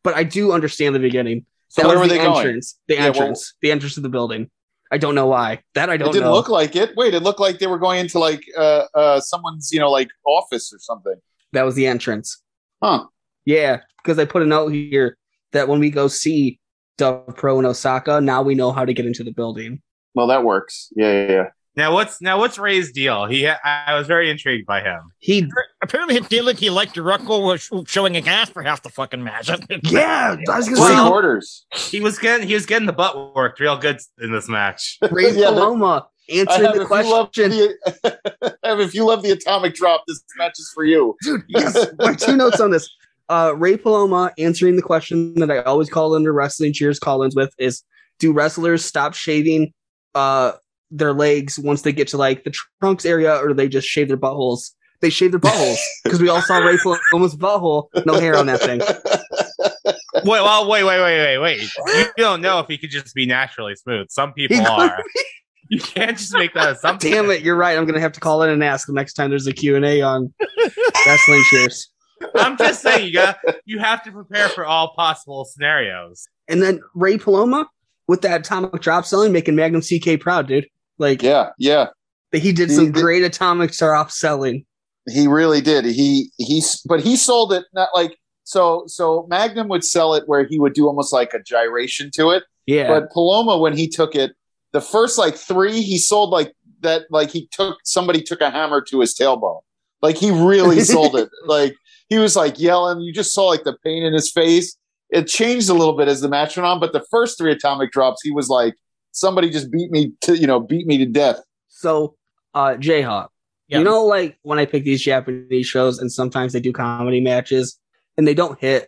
But I do understand the beginning. So That where were the they going? The entrance. The Yeah, well- entrance. the entrance of the building. I don't know why. That I don't It didn't know. look like it. Wait, it looked like they were going into like uh uh someone's, you know, like office or something. That was the entrance. Huh. Yeah, because I put a note here that when we go see Dove Pro in Osaka, now we know how to get into the building. Well, that works. Yeah, yeah, yeah. Now what's now what's Ray's deal? He I I was very intrigued by him. He Apparently, his deal like he liked to Ruckle was showing a gas for half the fucking match. (laughs) Yeah, I was gonna say quarters. He was getting he was getting the butt worked real good in this match. Ray (laughs) Yeah, that- Paloma I answering the if love question. the, (laughs) I have, if you love the atomic drop, this match is for you. Dude, yes. My two notes on this. Uh, Ray Paloma answering the question that I always call into wrestling cheers call-ins with is: Do wrestlers stop shaving uh their legs once they get to like the trunks area, or do they just shave their buttholes? They shave their buttholes because we all saw Ray Paloma's butthole, no hair on that thing. wait, well, wait, wait, wait, wait, wait. You don't know if he could just be naturally smooth. Some people are. You can't just make that assumption. Damn it, you're right. I'm gonna have to call in and ask the next time there's a Q and A on wrestling cheers. I'm just saying you got you have to prepare for all possible scenarios. And then Ray Paloma with that atomic drop selling, making Magnum CK proud, dude. Like Yeah, yeah. he did He some did- great atomic drop selling. He really did. He he's but he sold it not like so so Magnum would sell it where he would do almost like a gyration to it. Yeah. But Paloma, when he took it, the first like three, he sold like that like he took somebody took a hammer to his tailbone. Like he really (laughs) sold it. Like he was like yelling. You just saw like the pain in his face. It changed a little bit as the match went on, but the first three atomic drops, he was like, somebody just beat me to you know beat me to death. So, uh, Jayhawk, Yeah. you know, like when I pick these Japanese shows, and sometimes they do comedy matches, and they don't hit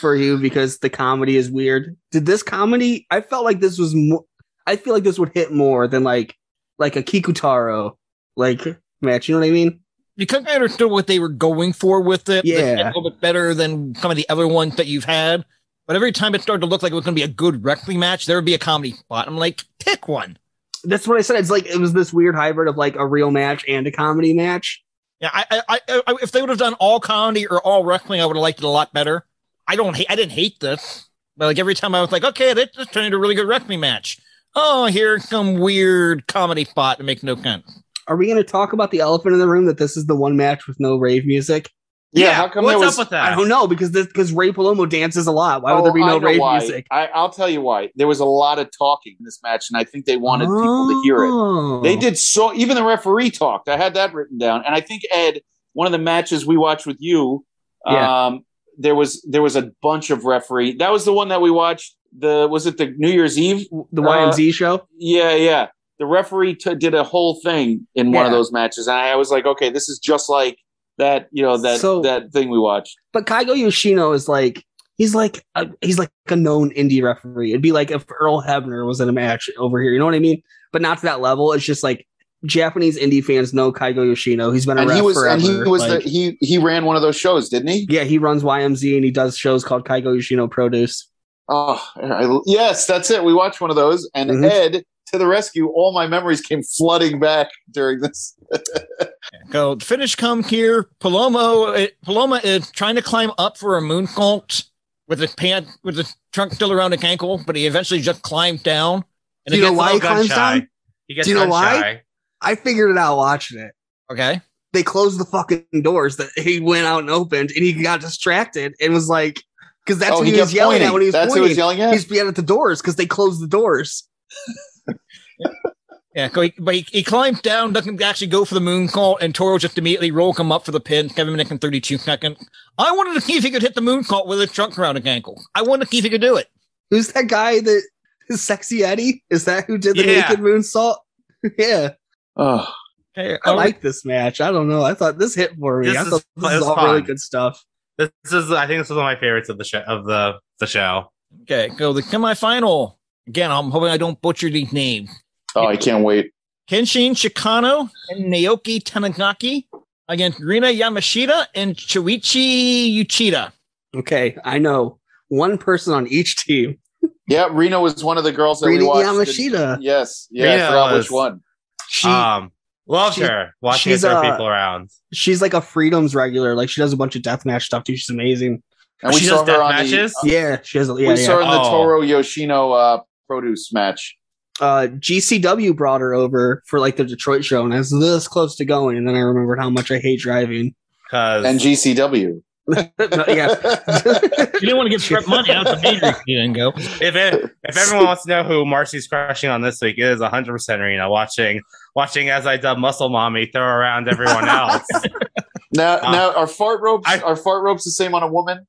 for you because the comedy is weird. Did this comedy? I felt like this was. Mo- I feel like this would hit more than like like a Kikutaro like match. You know what I mean? Because I understood what they were going for with it. Yeah. A little bit better than some of the other ones that you've had. But every time it started to look like it was going to be a good wrestling match, there would be a comedy spot. I'm like, pick one. That's what I said. It's like it was this weird hybrid of like a real match and a comedy match. Yeah, I, I, I, I if they would have done all comedy or all wrestling, I would have liked it a lot better. I don't hate, I didn't hate this, but like every time I was like, okay, this this turned into a really good wrestling match. Oh, here's some weird comedy spot that makes no sense. Are we going to talk about the elephant in the room that this is the one match with no rave music? Yeah, how come what's there was? up with that? I don't know because this because Ray Paloma dances a lot. Why would there be Oh, no I rave why. music? I, I'll tell you why. There was a lot of talking in this match, and I think they wanted people to hear it. Oh. They did so. Even the referee talked. I had that written down, and I think Ed, one of the matches we watched with you, Yeah. um, there was there was a bunch of referee. That was the one that we watched. The was it the New Year's Eve? the Uh, YMZ show. Yeah, yeah. The referee t- did a whole thing in one of those matches, and I was like, okay, this is just like that. You know that So- that thing we watched. But Kaigo Yoshino is like he's like a, he's like a known indie referee. It'd be like if Earl Hebner was in a match over here. You know what I mean? But not to that level. It's just like Japanese indie fans know Kaigo Yoshino. He's been a And ref he was forever. and he was like- the he he ran one of those shows, didn't he? yeah, he runs YMZ and he does shows called Kaigo Yoshino Produce. Oh, I, yes, that's it. We watched one of those, and Mhm. Ed to the rescue. All my memories came flooding back during this. (laughs) Go finish come here. Palomo, it, Paloma is trying to climb up for a moonsault with his pant with his trunk still around his ankle, but he eventually just climbed down. And Do you know why he gun climbs shy. down? He gets Do you know why? shy. I figured it out watching it. Okay. They closed the fucking doors that he went out and opened, and he got distracted and was like, because that's oh, what he he, was yelling pointing. at when he was That's who he was yelling at. He's yelling at the doors because they closed the doors. (laughs) Yeah, so he, but he, he climbs down, doesn't actually go for the moonsault, and Toru just immediately roll him up for the pin, seven minutes and 32 seconds. I wanted to see if he could hit the moonsault with his trunk around his ankle. I wanted to see if he could do it. Who's that guy that is Sexy Eddie? Is that who did the Yeah. naked moonsault? (laughs) yeah, Oh, Okay, I like this match. I don't know. I thought this hit for me. This I is- thought this it's is all really good stuff. This is, I think, this is one of my favorites of the show. Of the the show. Okay, so the semifinal. Again, I'm hoping I don't butcher these names. oh, I can't wait. Kenshin Shikano and Naoki Tanizaki against Rina Yamashita and Shoichi Uchida. Okay, I know one person on each team. Yeah, Rina was one of the girls that Rina we watched. Yamashita. Yes, yeah, Rina I forgot was- which one. She um, loved she- her watching her she's, throw uh, people around. she's like a freedoms regular. Like she does a bunch of deathmatch stuff too. She's amazing. And we she saw does her on matches. the. Yeah, she has. A, yeah, we saw her in the Oh. Toro Yoshino uh, produce match. Uh, GCW brought her over for like the Detroit show, and I was this close to going, and then I remembered how much I hate driving. Because And GCW. (laughs) (laughs) yeah, (laughs) You didn't want to give Trip money out the major. You didn't go. if it, if everyone wants to know who Marcy's crushing on this week, it is 100 percent Rina watching watching as I dub Muscle Mommy throw around everyone (laughs) else. Now, Uh, now are fart ropes I- are fart ropes the same on a woman?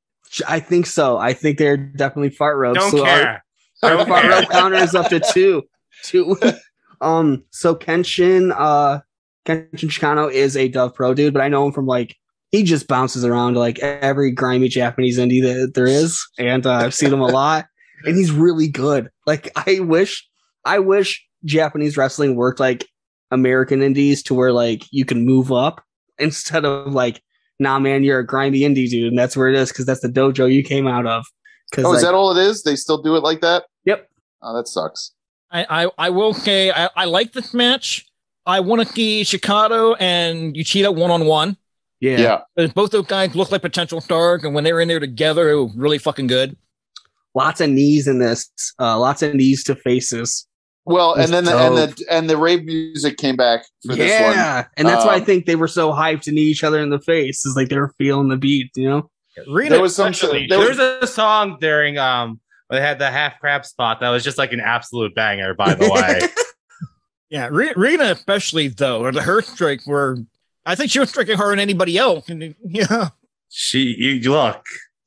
I think so. I think they're definitely fart ropes. Don't So our- care. Our Don't fart care. rope counter is up to (laughs) two. Two. (laughs) um. So Kenshin, uh, Kenshin Shikano is a Dove Pro dude, but I know him from like he just bounces around like every grimy Japanese indie that there is, and uh, I've seen him a lot, and he's really good. Like I wish, I wish Japanese wrestling worked like American indies to where like you can move up (laughs) instead of like, nah, man, you're a grimy indie dude, and that's where it is because that's the dojo you came out of. Because Oh, is that all it is? They still do it like that? Yep. Oh, that sucks. I, I, I will say I, I like this match. I want to see Shikano and Uchida one on one. Yeah. Both those guys look like potential stars, and when they were in there together, it was really fucking good. lots of knees in this, uh, lots of knees to faces. Well, and then the, and the and the rave music came back for this one. yeah, and that's why I Um, think they were so hyped to knee each other in the face. Is like they were feeling the beat, you know. Rita, There was some Especially- there was, There's a song during um when they had the half crab spot that was just like an absolute banger. By the way, (laughs) yeah, Re- Rita especially though, or the her strike were. I think she was tricking harder than anybody else. And, yeah. She, you look.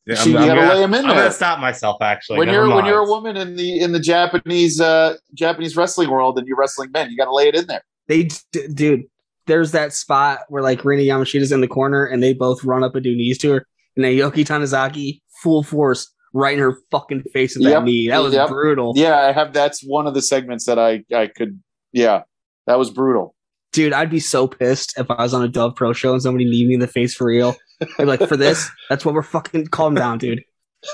I'm, She- you I'm gotta gonna, lay 'em in I'm gonna stop myself. Actually, when Never you're when you're a woman in the in the Japanese uh Japanese wrestling world and you're wrestling men, you got to lay it in there. They, d- dude, there's that spot where like Rina Yamashita's in the corner and they both run up and do knees to her, and then Naoki Tanizaki full force right in her fucking face with that Yep. knee. That was Yep. brutal. Yeah, I have. That's one of the segments that I I could. Yeah, that was brutal. Dude, I'd be so pissed if I was on a Dove Pro show and somebody kneed me in the face for real. I'd be like, for this, that's what we're fucking calm down, dude.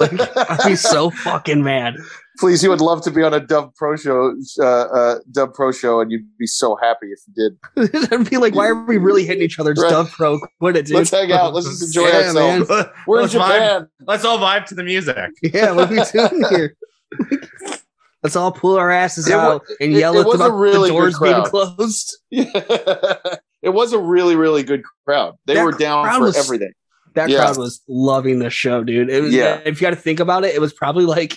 Like, I'd be so fucking mad. Please, you would love to be on a Dub Pro show, uh, uh, Dove Pro show, and you'd be so happy if you did. (laughs) I'd be like, why are we really hitting each other? It's Right. Dove Pro. Quit it, dude. Let's hang out. Let's just enjoy Yeah, man. ourselves. We're in Let's Japan. Vibe, let's all vibe to the music. Yeah, what are we doing here? (laughs) Let's all pull our asses It wa- out and yell it at was a really the good doors being crowd. closed. (laughs) it was a really, really good crowd. They That were down crowd for was- everything. That Yeah. crowd was loving the show, dude. It was Yeah. if you got to think about it, it was probably like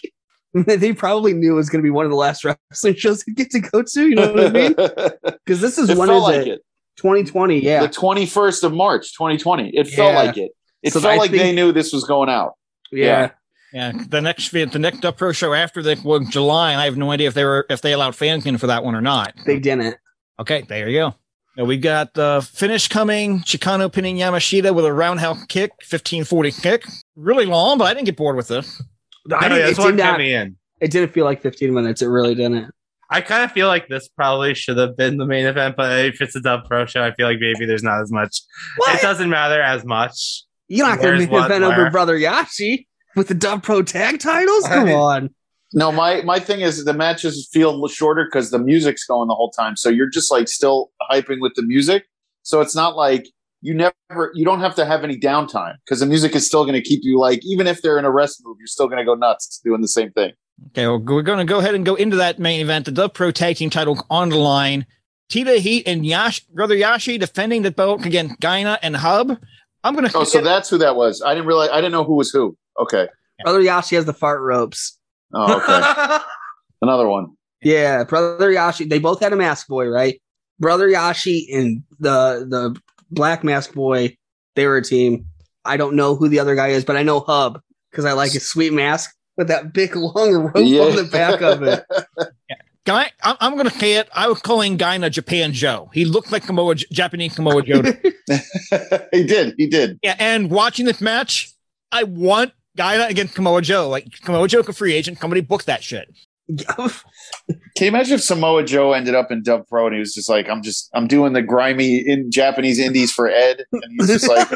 (laughs) they probably knew it was going to be one of the last (laughs) wrestling shows they get to go to. You know what I mean? (laughs) Because this is it when felt like it? it. 2020, yeah. The 21st of March, 2020. It felt like it. It So felt I like think- they knew this was going out. yeah. Yeah, the next the next Up Pro show after the was July, and I have no idea if they were if they allowed fans in for that one or not. They didn't. Okay, there you go. Now we got the finish coming. Shikano pinning Yamashita with a roundhouse kick, fifteen forty kick. Really long, but I didn't get bored with this. I No, didn't, that's it, what did kept not, me in. it didn't feel like 15 minutes. It really didn't. I kind of feel like this probably should have been the main event, but if it's a Dub Pro show, I feel like maybe there's not as much. What? It doesn't matter as much. You're not going Where's to what, event over? Brother Yashi with the Dub Pro tag titles? (laughs) Come I- on. No, my my thing is the matches feel shorter because the music's going the whole time. So you're just like still hyping with the music. So it's not like you never you don't have to have any downtime because the music is still going to keep you like even if they're in a rest move, you're still going to go nuts doing the same thing. Okay, well, we're going to go ahead and go into that main event. The Dove Pro Tag Team title on the line. Tita Heat and Yash, Brother Yashi defending the belt against Gaina and Hub. I'm going to. Oh, so that's who that was. I didn't realize. I didn't know who was who. Okay. Brother Yashi has the fart ropes. Oh, okay. (laughs) Another one. Yeah, Brother Yashi. They both had a mask boy, right? Brother Yashi and the the black mask boy, they were a team. I don't know who the other guy is, but I know Hub because I like his sweet mask with that big long rope on the back of it. (laughs) Guy, I'm, I'm going to say it. I was calling Gaina Japan Joe. He looked like Samoa, Japanese Samoa Joe. (laughs) he did. He did. yeah, and watching this match, I want Gaina against Samoa Joe. Like Samoa Joe, a free agent. Somebody book that shit. (laughs) Can you imagine if Samoa Joe ended up in Dub Pro and he was just like, I'm just, I'm doing the grimy in Japanese indies for Ed. And he's just like,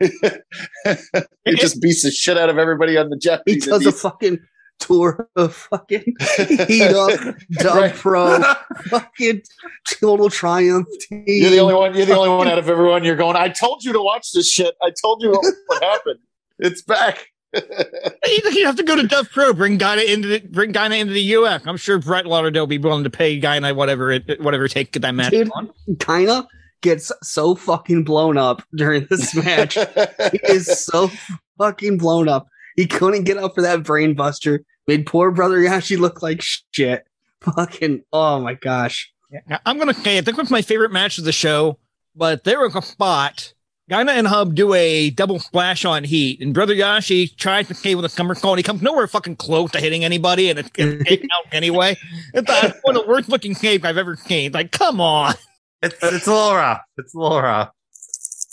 (laughs) he just beats the shit out of everybody on the Japanese." he Japanese does a fucking tour of fucking (laughs) heat up, Dub Right. Pro, fucking total triumph team. You're the only one. You're the only one out of everyone. You're going. I told you to watch this shit. I told you what, what happened. It's back. You you have to go to Dove Pro, bring Gaina into the, bring Gaina into the US. I'm sure Brett Lauderdale will be willing to pay Gaina whatever it whatever take takes that match Dude. on. Kinda gets so fucking blown up during this (laughs) match. he is so fucking blown up. He couldn't get up for that brain buster. Made poor brother Yashi look like shit. Fucking oh my gosh. Now, I'm gonna say I think was my favorite match of the show, but there was a spot. Gaina and Hub do a double splash on Heat, and Brother Yashi tries to skate with a summer call, and he comes nowhere fucking close to hitting anybody, and it's, it's taken (laughs) out anyway. It's uh, one of the worst looking escape I've ever seen. Like, come on. It's it's a little rough. It's a little rough.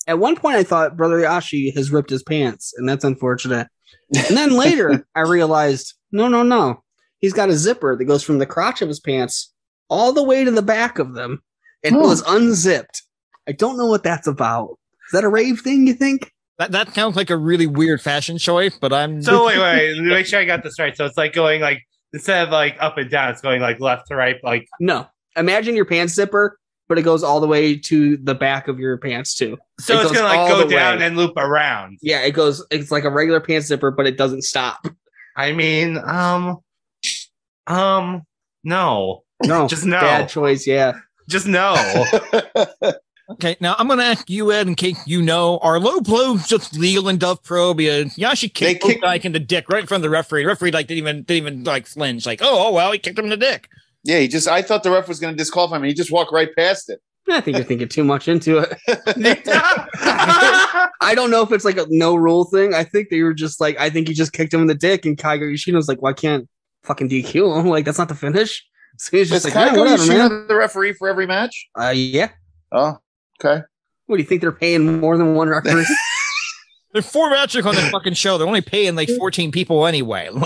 At one point I thought brother Yashi has ripped his pants, and that's unfortunate. And then later (laughs) I realized, no, no, no. He's got a zipper that goes from the crotch of his pants all the way to the back of them, and it Oh. was unzipped. I don't know what that's about. Is that a rave thing, you think? That that sounds like a really weird fashion choice, but I'm So wait, wait, let make sure I got this right. So it's like going like instead of like up and down, it's going like left to right. Like No. Imagine your pants zipper, but it goes all the way to the back of your pants too. so It it's gonna like go down way. and loop around. Yeah, it goes. It's like a regular pants zipper, but it doesn't stop. I mean, um, um, no, No, (laughs) Just no. Bad choice. Yeah. just no. (laughs) Okay, now I'm going to ask you, Ed, in case you know, are low blows just legal in Dove Pro? Because Yashi They kicked kick- like in the dick right in front of the referee. The referee like didn't even didn't even like flinch. Like, oh, oh well, he kicked him in the dick. yeah, he just. I thought the ref was going to disqualify him. He just walked right past it. I think you're thinking too much into it. (laughs) I don't know if it's like a no rule thing. I think they were just like, I think he just kicked him in the dick, and Kaigo Yoshino's like, why can't fucking DQ him? Like, that's not the finish. (laughs) So he's just Is like, yeah, Kaigo whatever, man. The referee for every match? Uh, yeah. Oh, okay. What do you think they're paying more than one referee? (laughs) There are four matches on the fucking show. They're only paying like 14 people anyway. (laughs) (laughs)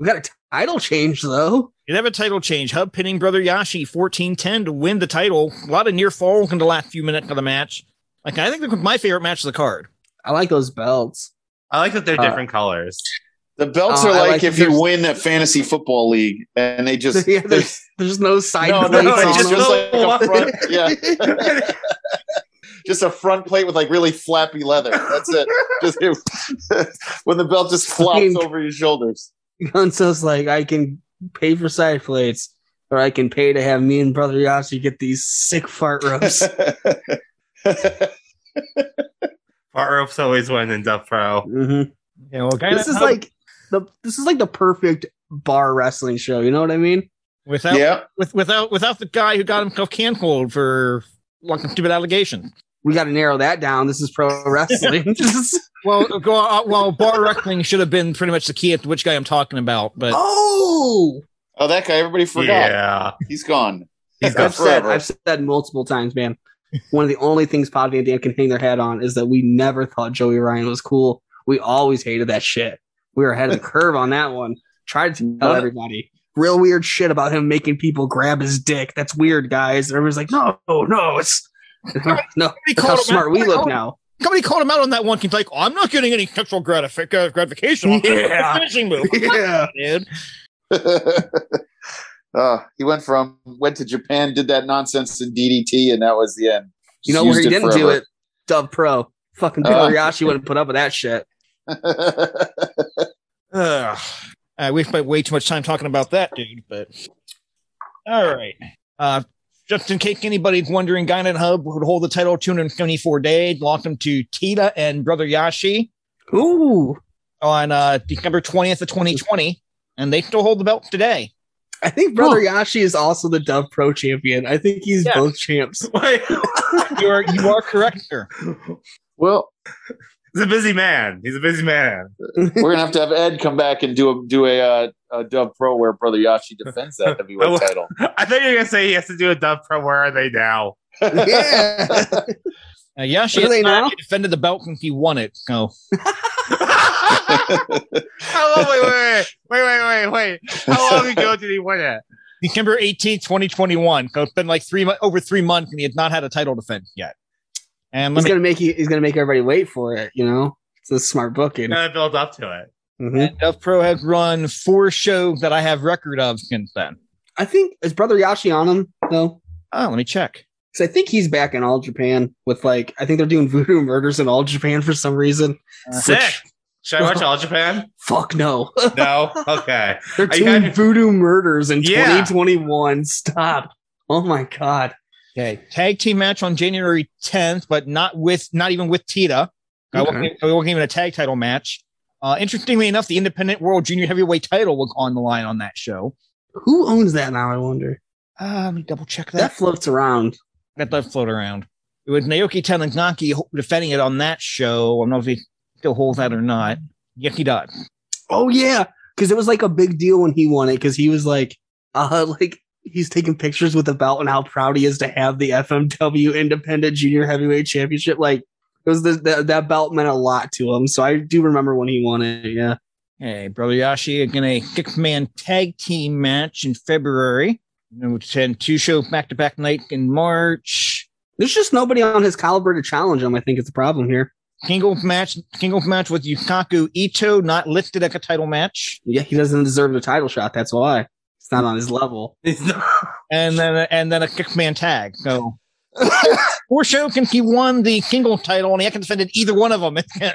We got a title change though. you have a title change. Hub pinning Brother Yashi 14-10 to win the title. A lot of near falls in the last few minutes of the match. Like, I think my favorite match of the card. I like those belts. I like that they're Uh, different colors. The belts Uh, are like, like if you win a fantasy football league and they just (laughs) yeah, there's, there's no side no, no, plates no, on just, just like a front, yeah, (laughs) just a front plate with like really flappy leather. That's it. Just (laughs) when the belt just flops Fucking- over your shoulders. Gunzo's like, I can pay for side plates, or I can pay to have me and Brother Yashi get these sick fart ropes. Fart ropes always win in Dub Pro. hmm Yeah, well, guys, This is like the this is like the perfect bar wrestling show. You know what I mean? without yeah, with, without without the guy who got himself canceled for like stupid allegation. We got to narrow that down. This is pro wrestling. (laughs) Well, go, uh, well, bar wrestling should have been pretty much the key as to which guy I'm talking about, but oh, oh, that guy. Everybody forgot. Yeah. He's gone. He's gone I've said. I've said multiple times, man. One of the only things Podby and Dan can hang their hat on is that we never thought Joey Ryan was cool. We always hated that shit. We were ahead of the curve on that one. Tried to tell None- everybody. Real weird shit about him making people grab his dick. That's weird, guys. And everyone's like, no, no, it's (laughs) no. Look how smart we look now. somebody called him out on that one. He's like, "I'm not getting any sexual gratifi- uh, gratification this Yeah. finishing move." Yeah. dude. (laughs) uh, he went from went to Japan, did that nonsense in DDT, and that was the end. You know where he didn't do it? Dub Pro. Fucking Uh. Kobayashi wouldn't put up with that shit. (laughs) Ugh. Uh, we spent way too much time talking about that, dude. But all right. Uh, just in case anybody's wondering, Gynet Hub would hold the title 274 days, lost them to Tita and Brother Yashi Ooh. on uh, December 20th of 2020, and they still hold the belt today. I think Brother Yashi is also the Dove Pro champion. I think he's Yeah. both champs. (laughs) You are you are correct, sir. well, He's a busy man. He's a busy man. we're gonna have to have Ed come back and do a do a, uh, a Dub Pro where Brother Yashi defends that (laughs) heavyweight title. I thought you were gonna say he has to do a Dub Pro. Where are they now? (laughs) yeah. Uh, Yashi Where are they now? defended the belt since he won it. So (laughs) How long? Wait, wait, wait, wait, wait, wait. How long ago did he win it? December 18th, 2021. So it's been like three mo- over three months, and he has not had a title defense yet. And let He's me gonna make you. He's gonna make everybody wait for it. You know, it's a smart booking. Gotta build up to it. Mhm. And Dove Pro has run four shows that I have record of since then. I think is Brother Yashi on him though. Oh, let me check. Because I think he's back in All Japan with like I think they're doing voodoo murders in All Japan for some reason. Sick. Should I watch All Japan? (laughs) Fuck no, (laughs) No. Okay. they're Are you doing guys- voodoo murders in Yeah. 2021. Stop. Oh my god. Okay, tag team match on January 10th, but not with not even with Tita. I Okay. wasn't, it wasn't even a tag title match. Uh, interestingly enough, the Independent World Junior Heavyweight title was on the line on that show. Who owns that now? I wonder. Uh, let me double check That that. floats around. That does float around. It was Naoki Tanizaki defending it on that show. I don't know if he still holds that or not. Yes, he does. Oh yeah, because it was like a big deal when he won it because he was like, (laughs) uh, like he's taking pictures with the belt and how proud he is to have the FMW Independent Junior Heavyweight Championship. Like it was the, the that belt meant a lot to him. So I do remember when he won it. Yeah. Hey, Brother Yashi again a six man tag team match in February. And we send two show back to back night in March. There's just nobody on his caliber to challenge him. I think it's a problem here. Singles match, singles match with Yusaku Ito, not listed as a title match. Yeah, he doesn't deserve the title shot. That's why it's not on his level. (laughs) And then and then a Kickman tag. So (laughs) four show since he won the singles title and he hasn't defended either one of them. (laughs)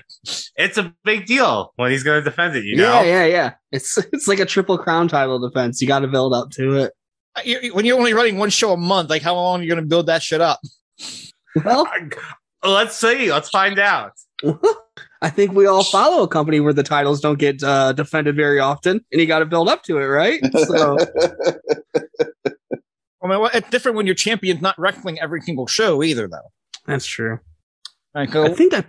It's a big deal when he's gonna defend it. You know. Yeah, yeah, yeah. It's it's like a triple crown title defense. You got to build up to it. Uh, you- when you're only running one show a month, like how long are you going to build that shit up? Well, Let's see. Let's find out. I think we all follow a company where the titles don't get uh, defended very often, and you got to build up to it, right? (laughs) So mean, well, it's different when your champion's not wrestling every single show either, though. That's true. All right, go. I think I,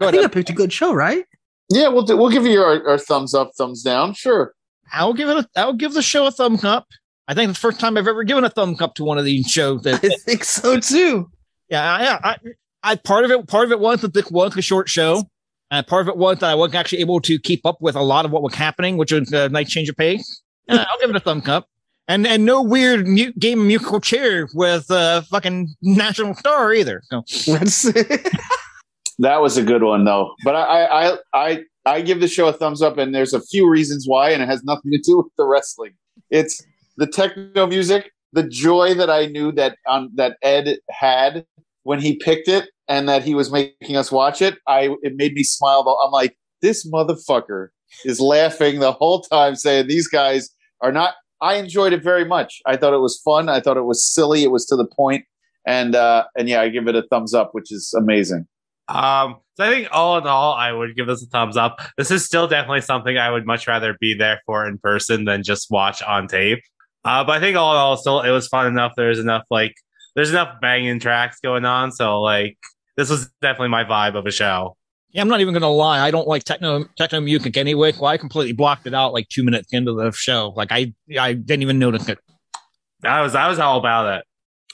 go I think I picked a good show, right? Yeah, we'll do, we'll give you our, our thumbs up, thumbs down. Sure. I'll give it. A, I'll give the show a thumbs up. I think it's the first time I've ever given a thumbs up to one of these shows. That, I think so too. yeah, yeah. I, I part of it. Part of it was that this was a short show. And part of it was that I wasn't actually able to keep up with a lot of what was happening, which was a nice change of pace. Yeah, I'll give it a thumbs up. And and no weird mu- game of musical chair with uh fucking national star either. So That's (laughs) That was a good one though. But I I I I, I give the show a thumbs up, and there's a few reasons why, and it has nothing to do with the wrestling. It's the techno music, the joy that I knew that um, that Ed had when he picked it, and that he was making us watch it. I it made me smile. Though I'm like, this motherfucker is laughing the whole time, saying these guys are not. I enjoyed it very much. I thought it was fun. I thought it was silly. It was to the point, and uh, and yeah, I give it a thumbs up, which is amazing. Um, so I think all in all, I would give this a thumbs up. This is still definitely something I would much rather be there for in person than just watch on tape. Uh, but I think all in all, still it was fun enough. There's enough like there's enough banging tracks going on. So like this was definitely my vibe of a show. yeah, I'm not even gonna lie. I don't like techno techno music anyway. Well, I completely blocked it out like two minutes into the show. Like I I didn't even notice it. I was I was all about it.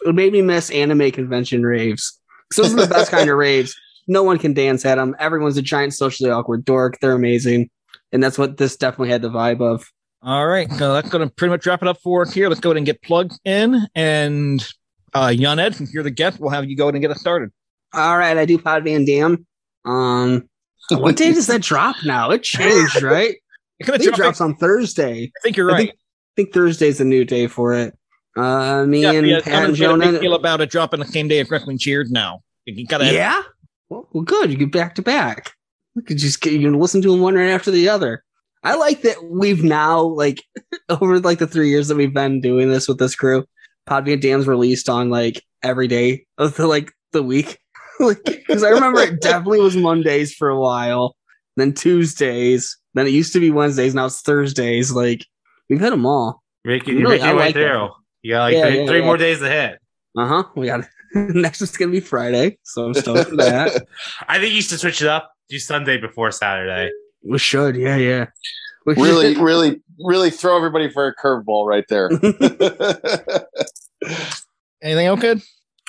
it made me miss anime convention raves. So those are the best kind of (laughs) raves. No one can dance at them. Everyone's a giant socially awkward dork. They're amazing, and that's what this definitely had the vibe of. All right, so that's going to pretty much wrap it up for us here. Let's go ahead and get plugged in. And uh, Jan Ed, since you're the guest, we'll have you go ahead and get us started. All right, I do Pod Van Dam. Um, (laughs) what day does that drop now? It changed, (laughs) right? It drop- drops on Thursday. I think you're I right. think, I think Thursday's a new day for it. Uh, me yeah, and yeah, Pat and Jonah. feel about it dropping the same day as Wrestling Cheers now. You gotta Yeah. Well, well, good. You get back to back. You could just get, you can listen to them one right after the other. I like that we've now like (laughs) over like the three years that we've been doing this with this crew. Pod Van Dam's released on like every day of the like the week. (laughs) like because I remember it definitely was Mondays for a while, then Tuesdays, then it used to be Wednesdays. Now it's Thursdays. Like we've hit them all. Making, Really, you're making I like that. through. You got like Yeah, three, yeah, three yeah. more days to hit. Uh huh. We got (laughs) next one's gonna be Friday, so I'm stoked for that. (laughs) I think you should switch it up. Do Sunday before Saturday. We should, yeah, yeah. We should- really, really, really throw everybody for a curveball right there. anything else good?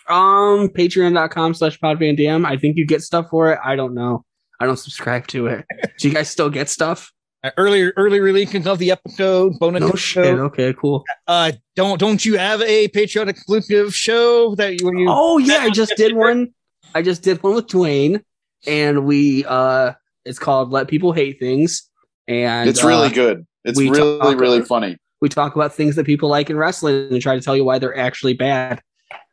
Um, patreon.com slash podvandam. I think you get stuff for it. I don't know. I don't subscribe to it. Do you guys still get stuff? Uh, early early releases of the episode, bonus No episode. shit. Okay, cool. Uh, don't don't you have a Patreon exclusive show that you? you Oh yeah, I just did one. I just did one with Dwayne, and we uh, it's called "Let People Hate Things," and it's really uh, good. It's we really, talk- really funny. we talk about things that people like in wrestling and try to tell you why they're actually bad.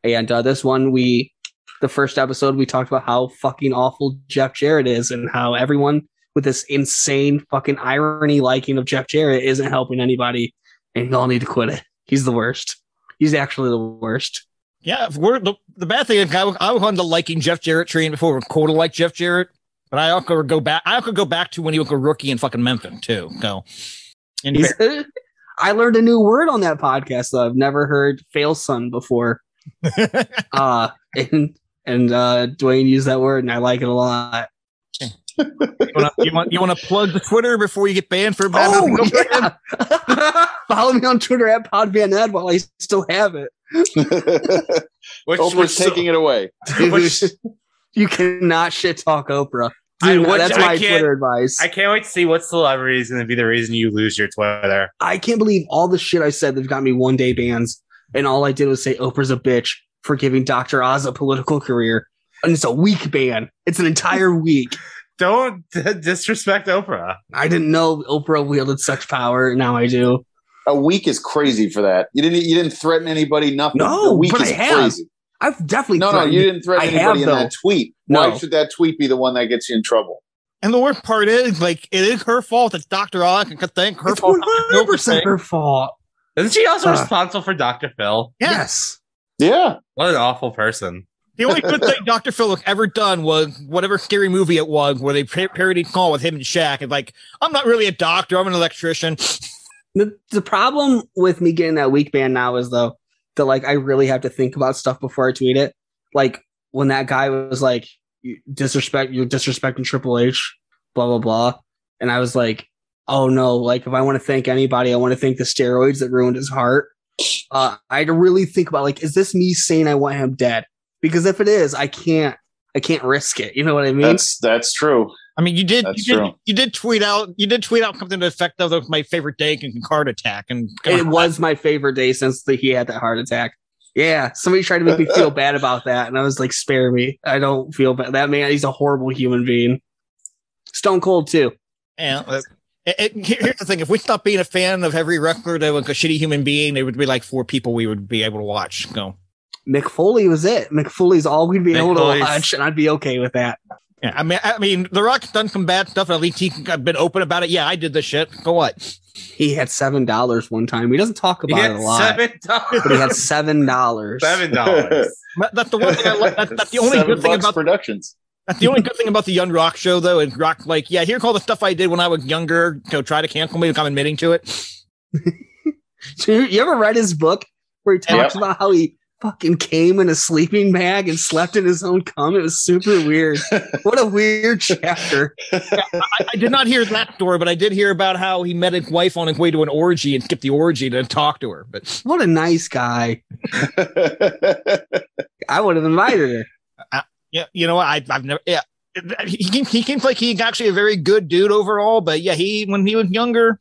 And uh, this one, we the first episode, we talked about how fucking awful Jeff Jarrett is and how everyone with this insane fucking irony liking of Jeff Jarrett isn't helping anybody, and you all need to quit it. He's the worst. He's actually the worst. Yeah, we're the, the bad thing is I was, I was on the liking Jeff Jarrett train before. Cool to like Jeff Jarrett, but I also go back. I also go back to when he was a rookie in fucking Memphis too. So, (laughs) I learned a new word on that podcast though. I've never heard fail son before. Uh and and uh Dwayne used that word and I like it a lot. you want you want you want to plug the Twitter before you get banned for bad Oh, mouthing? yeah. (laughs) Follow me on Twitter at PodVanEd while I still have it. (laughs) Which, Oprah's which taking it away. Which- you cannot shit talk Oprah. I Dude, would- that's my can't- Twitter advice. I can't wait to see what celebrity is going to be the reason you lose your Twitter. I can't believe all the shit I said that have got me one day bans, and all I did was say Oprah's a bitch for giving Dr. Oz a political career. And it's a week ban. It's an entire (laughs) week. Don't disrespect Oprah. I didn't know Oprah wielded such power. Now I do. A week is crazy for that. You didn't. You didn't threaten anybody. Nothing. No, a week but is I have. crazy. I've definitely No, no, you didn't threaten I anybody have, in though. that tweet. No. Why should that tweet be the one that gets you in trouble? And the worst part is, like, it is her fault that Dr. Oz can thank her It's fault. one hundred percent her fault. Isn't she also Uh. responsible for Dr. Phil? Yes. Yeah. What an awful person. The only good thing (laughs) Dr. Phil has ever done was whatever scary movie it was where they parodied Call with him and Shaq. And like, I'm not really a doctor, I'm an electrician. The, the problem with me getting that weak ban now is though, that like I really have to think about stuff before I tweet it. Like when that guy was like, "You disrespect, you're disrespecting Triple H, blah blah blah, and I was like, oh no, like if I want to thank anybody, I want to thank the steroids that ruined his heart. Uh, I had to really think about like, is this me saying I want him dead? Because if it is, I can't, I can't risk it. You know what I mean? That's that's true. I mean, you did, That's you did, true. you did tweet out, you did tweet out something to the effect of "That was my favorite day and heart attack, and it was my favorite day since the, he had that heart attack. Yeah, somebody tried to make me feel bad about that, and I was like, "Spare me! I don't feel bad." That man, he's a horrible human being. Stone Cold too. Yeah. It- it- here's the thing: if we stopped being a fan of every wrestler that was a shitty human being, there would be like four people we would be able to watch. Go. Mick Foley was it. Mick Foley's all we'd be Mick able to watch, and I'd be okay with that. Yeah, I mean, I mean, The Rock's done some bad stuff, and at least he's been open about it. Yeah, I did this shit. So what? He had seven dollars one time. He doesn't talk You about get it a lot, seven but he had dollars. seven dollars. Seven dollars. (laughs) That's the one thing I like. That's, that's the only Seven good thing about Productions. That's (laughs) the only good thing about the Young Rock show, though. Is Rock like, yeah, here's all the stuff I did when I was younger. Go try to cancel me. I'm admitting to it. (laughs) you ever read his book where he talks about how he fucking came in a sleeping bag and slept in his own cum? It was super weird. (laughs) what a weird chapter. I, I did not hear that story, but I did hear about how he met his wife on his way to an orgy and skipped the orgy to talk to her. But What a nice guy. I would have invited her. Yeah, you know what? I, I've never. Yeah, he he he seems like he's actually a very good dude overall. But yeah, he when he was younger,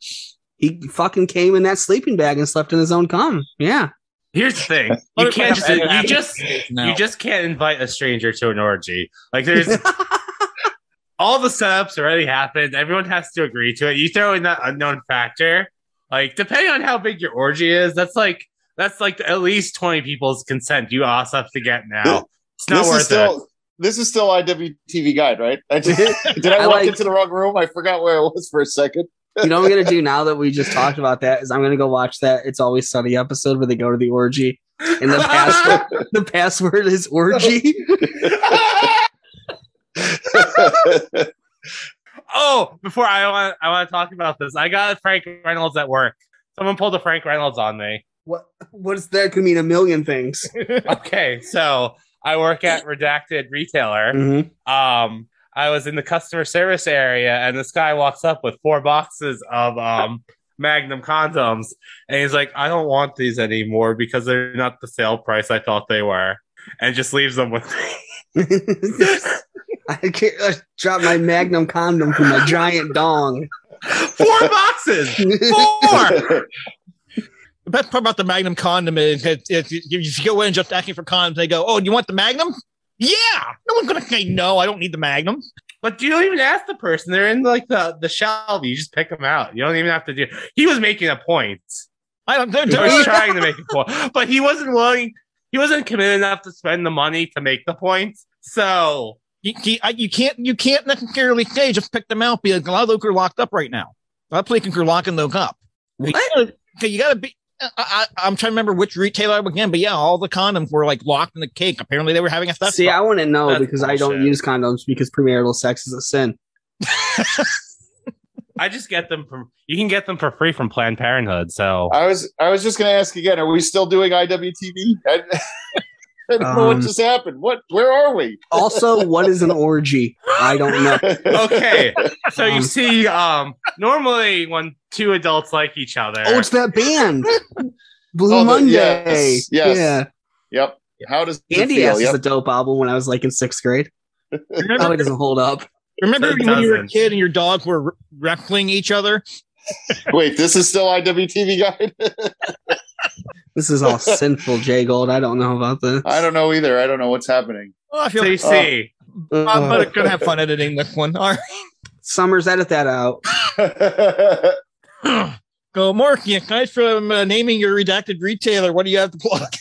He fucking came in that sleeping bag and slept in his own cum. Yeah. Here's the thing: (laughs) you can't just you just you just can't invite a stranger to an orgy. Like there's (laughs) all the setups already happened. Everyone has to agree to it. You throw in that unknown factor, like depending on how big your orgy is, that's like that's like at least twenty people's consent. You also have to get now. It's not this worth is still this is still IWTV guide, right? I just, (laughs) did I, I walk like- into the wrong room? I forgot where I was for a second. You know what I'm gonna do (laughs) now that we just talked about that is I'm gonna go watch that It's Always Sunny episode where they go to the orgy and the password (laughs) the password is orgy. Oh, before I want I want to talk about this. I got Frank Reynolds at work. Someone pulled a Frank Reynolds on me. What what's that could mean a million things. Okay, so I work at (laughs) Redacted Retailer. Mhm. um I was in the customer service area and this guy walks up with four boxes of um Magnum condoms and he's like, I don't want these anymore because they're not the sale price I thought they were. And just leaves them with me. (laughs) I can't I dropped my magnum condom from my giant dong. Four boxes! (laughs) Four! The best part about the Magnum condom is that if you, you go in and just asking for condoms, they go, "Oh, do you want the Magnum?" Yeah, no one's gonna say no. I don't need the Magnum. But you don't even ask the person. They're in like the, the shelf. You just pick them out. You don't even have to do He was making a point. I don't. They're, He they're- was trying to make a point. But he wasn't willing he wasn't committed enough to spend the money to make the point. So you, you, I- you can't you can't necessarily say just pick them out because a lot of those are locked up right now. A lot of places are locking those up. You gotta, okay, you gotta be. I, I, I'm trying to remember which retailer again, but yeah, all the condoms were like locked in the cake. Apparently, they were having a theft. See, I want to know That's because I don't use condoms because premarital sex is a sin. (laughs) I just get them from you can get them for free from Planned Parenthood. So I was I was just going to ask again. Are we still doing IWTV? (laughs) (laughs) I, I don't know what Um, just happened. What? Where are we? Also, what is an orgy? I don't know. (laughs) okay. So you Um, see, um normally when two adults like each other Oh, it's that band, (laughs) Blue Oh, the- Monday. yes, yes. Yeah, Yep. How does it Candy feel? Ass is Yep. a dope album. When I was like in sixth grade, remember, (laughs) probably doesn't hold up. remember It when you were a kid and your dogs were wrestling each other? Wait, this is still IWTV guide. This is all (laughs) sinful, J Gold. I don't know about this. I don't know either. I don't know what's happening. Oh, I feel so you see. Uh, I'm gonna, gonna have fun editing this one. All Summers, edit that out. (laughs) Go, Mark. Yeah, thanks for um, uh, naming your redacted retailer. What do you have to plug?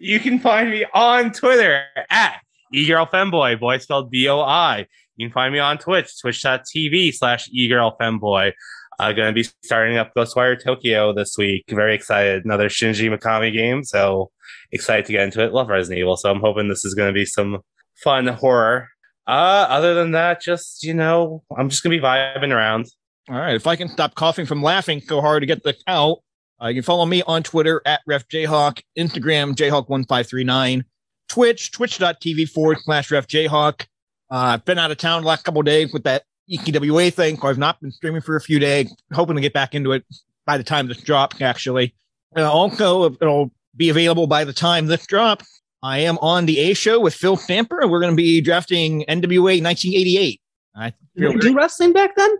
You can find me on Twitter at eGirlFemboy, boy spelled B-O-I. You can find me on Twitch, twitch.tv slash eGirlFemboy. I'm going to be starting up Ghostwire Tokyo this week. Very excited. Another Shinji Mikami game. So excited to get into it. Love Resident Evil. So I'm hoping this is going to be some fun horror. Uh, other than that, just, you know, I'm just going to be vibing around. All right. If I can stop coughing from laughing so hard to get this out, Uh, you can follow me on Twitter at RefJayhawk, Instagram Jayhawk1539, Twitch, twitch.tv forward slash RefJayhawk. Uh, I've been out of town the last couple days with that ECWA thing, I've not been streaming for a few days. Hoping to get back into it by the time this drops, actually. Uh, also, it'll be available by the time this drops. I am on the A show with Phil Stamper. and We're going to be drafting NWA 1988. I feel Did you do wrestling back then?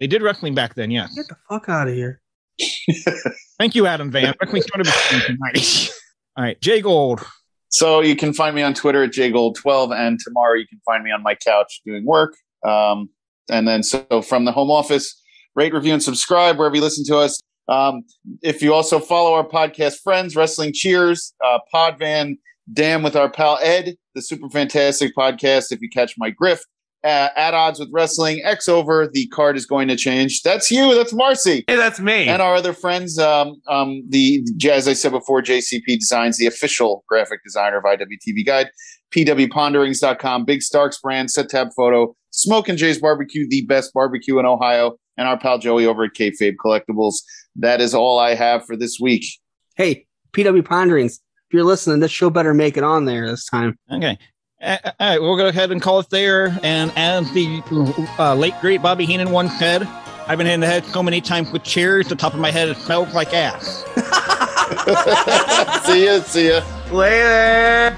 they did wrestling back then, yes. Get the fuck out of here. (laughs) Thank you, Adam Van. Wrestling started with in the 90s. All right, Jay Gold. So you can find me on Twitter at jgold12, and tomorrow you can find me on my couch doing work. Um, and then so from the home office, rate, review, and subscribe wherever you listen to us. Um, if you also follow our podcast friends, Wrestling Cheers, uh, Podvan, Damn with our pal Ed, the super fantastic podcast. If you catch my grift, uh, at odds with wrestling, X over, the card is going to change. That's you. That's Marcy. Hey, that's me. And our other friends, um, um, the as I said before, JCP Designs, the official graphic designer of IWTV Guide, PWPonderings.com, Big Starks brand, set tab photo, Smoke and Jay's Barbecue, the best barbecue in Ohio, and our pal Joey over at Kayfabe Collectibles. That is all I have for this week. Hey, PW Ponderings, if you're listening, this show better make it on there this time. Okay. All right, we'll go ahead and call it there. And as the uh, late great Bobby Heenan once said, I've been in the head so many times with chairs, the top of my head it smells like ass. (laughs) see ya, see ya. Later.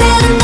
feeling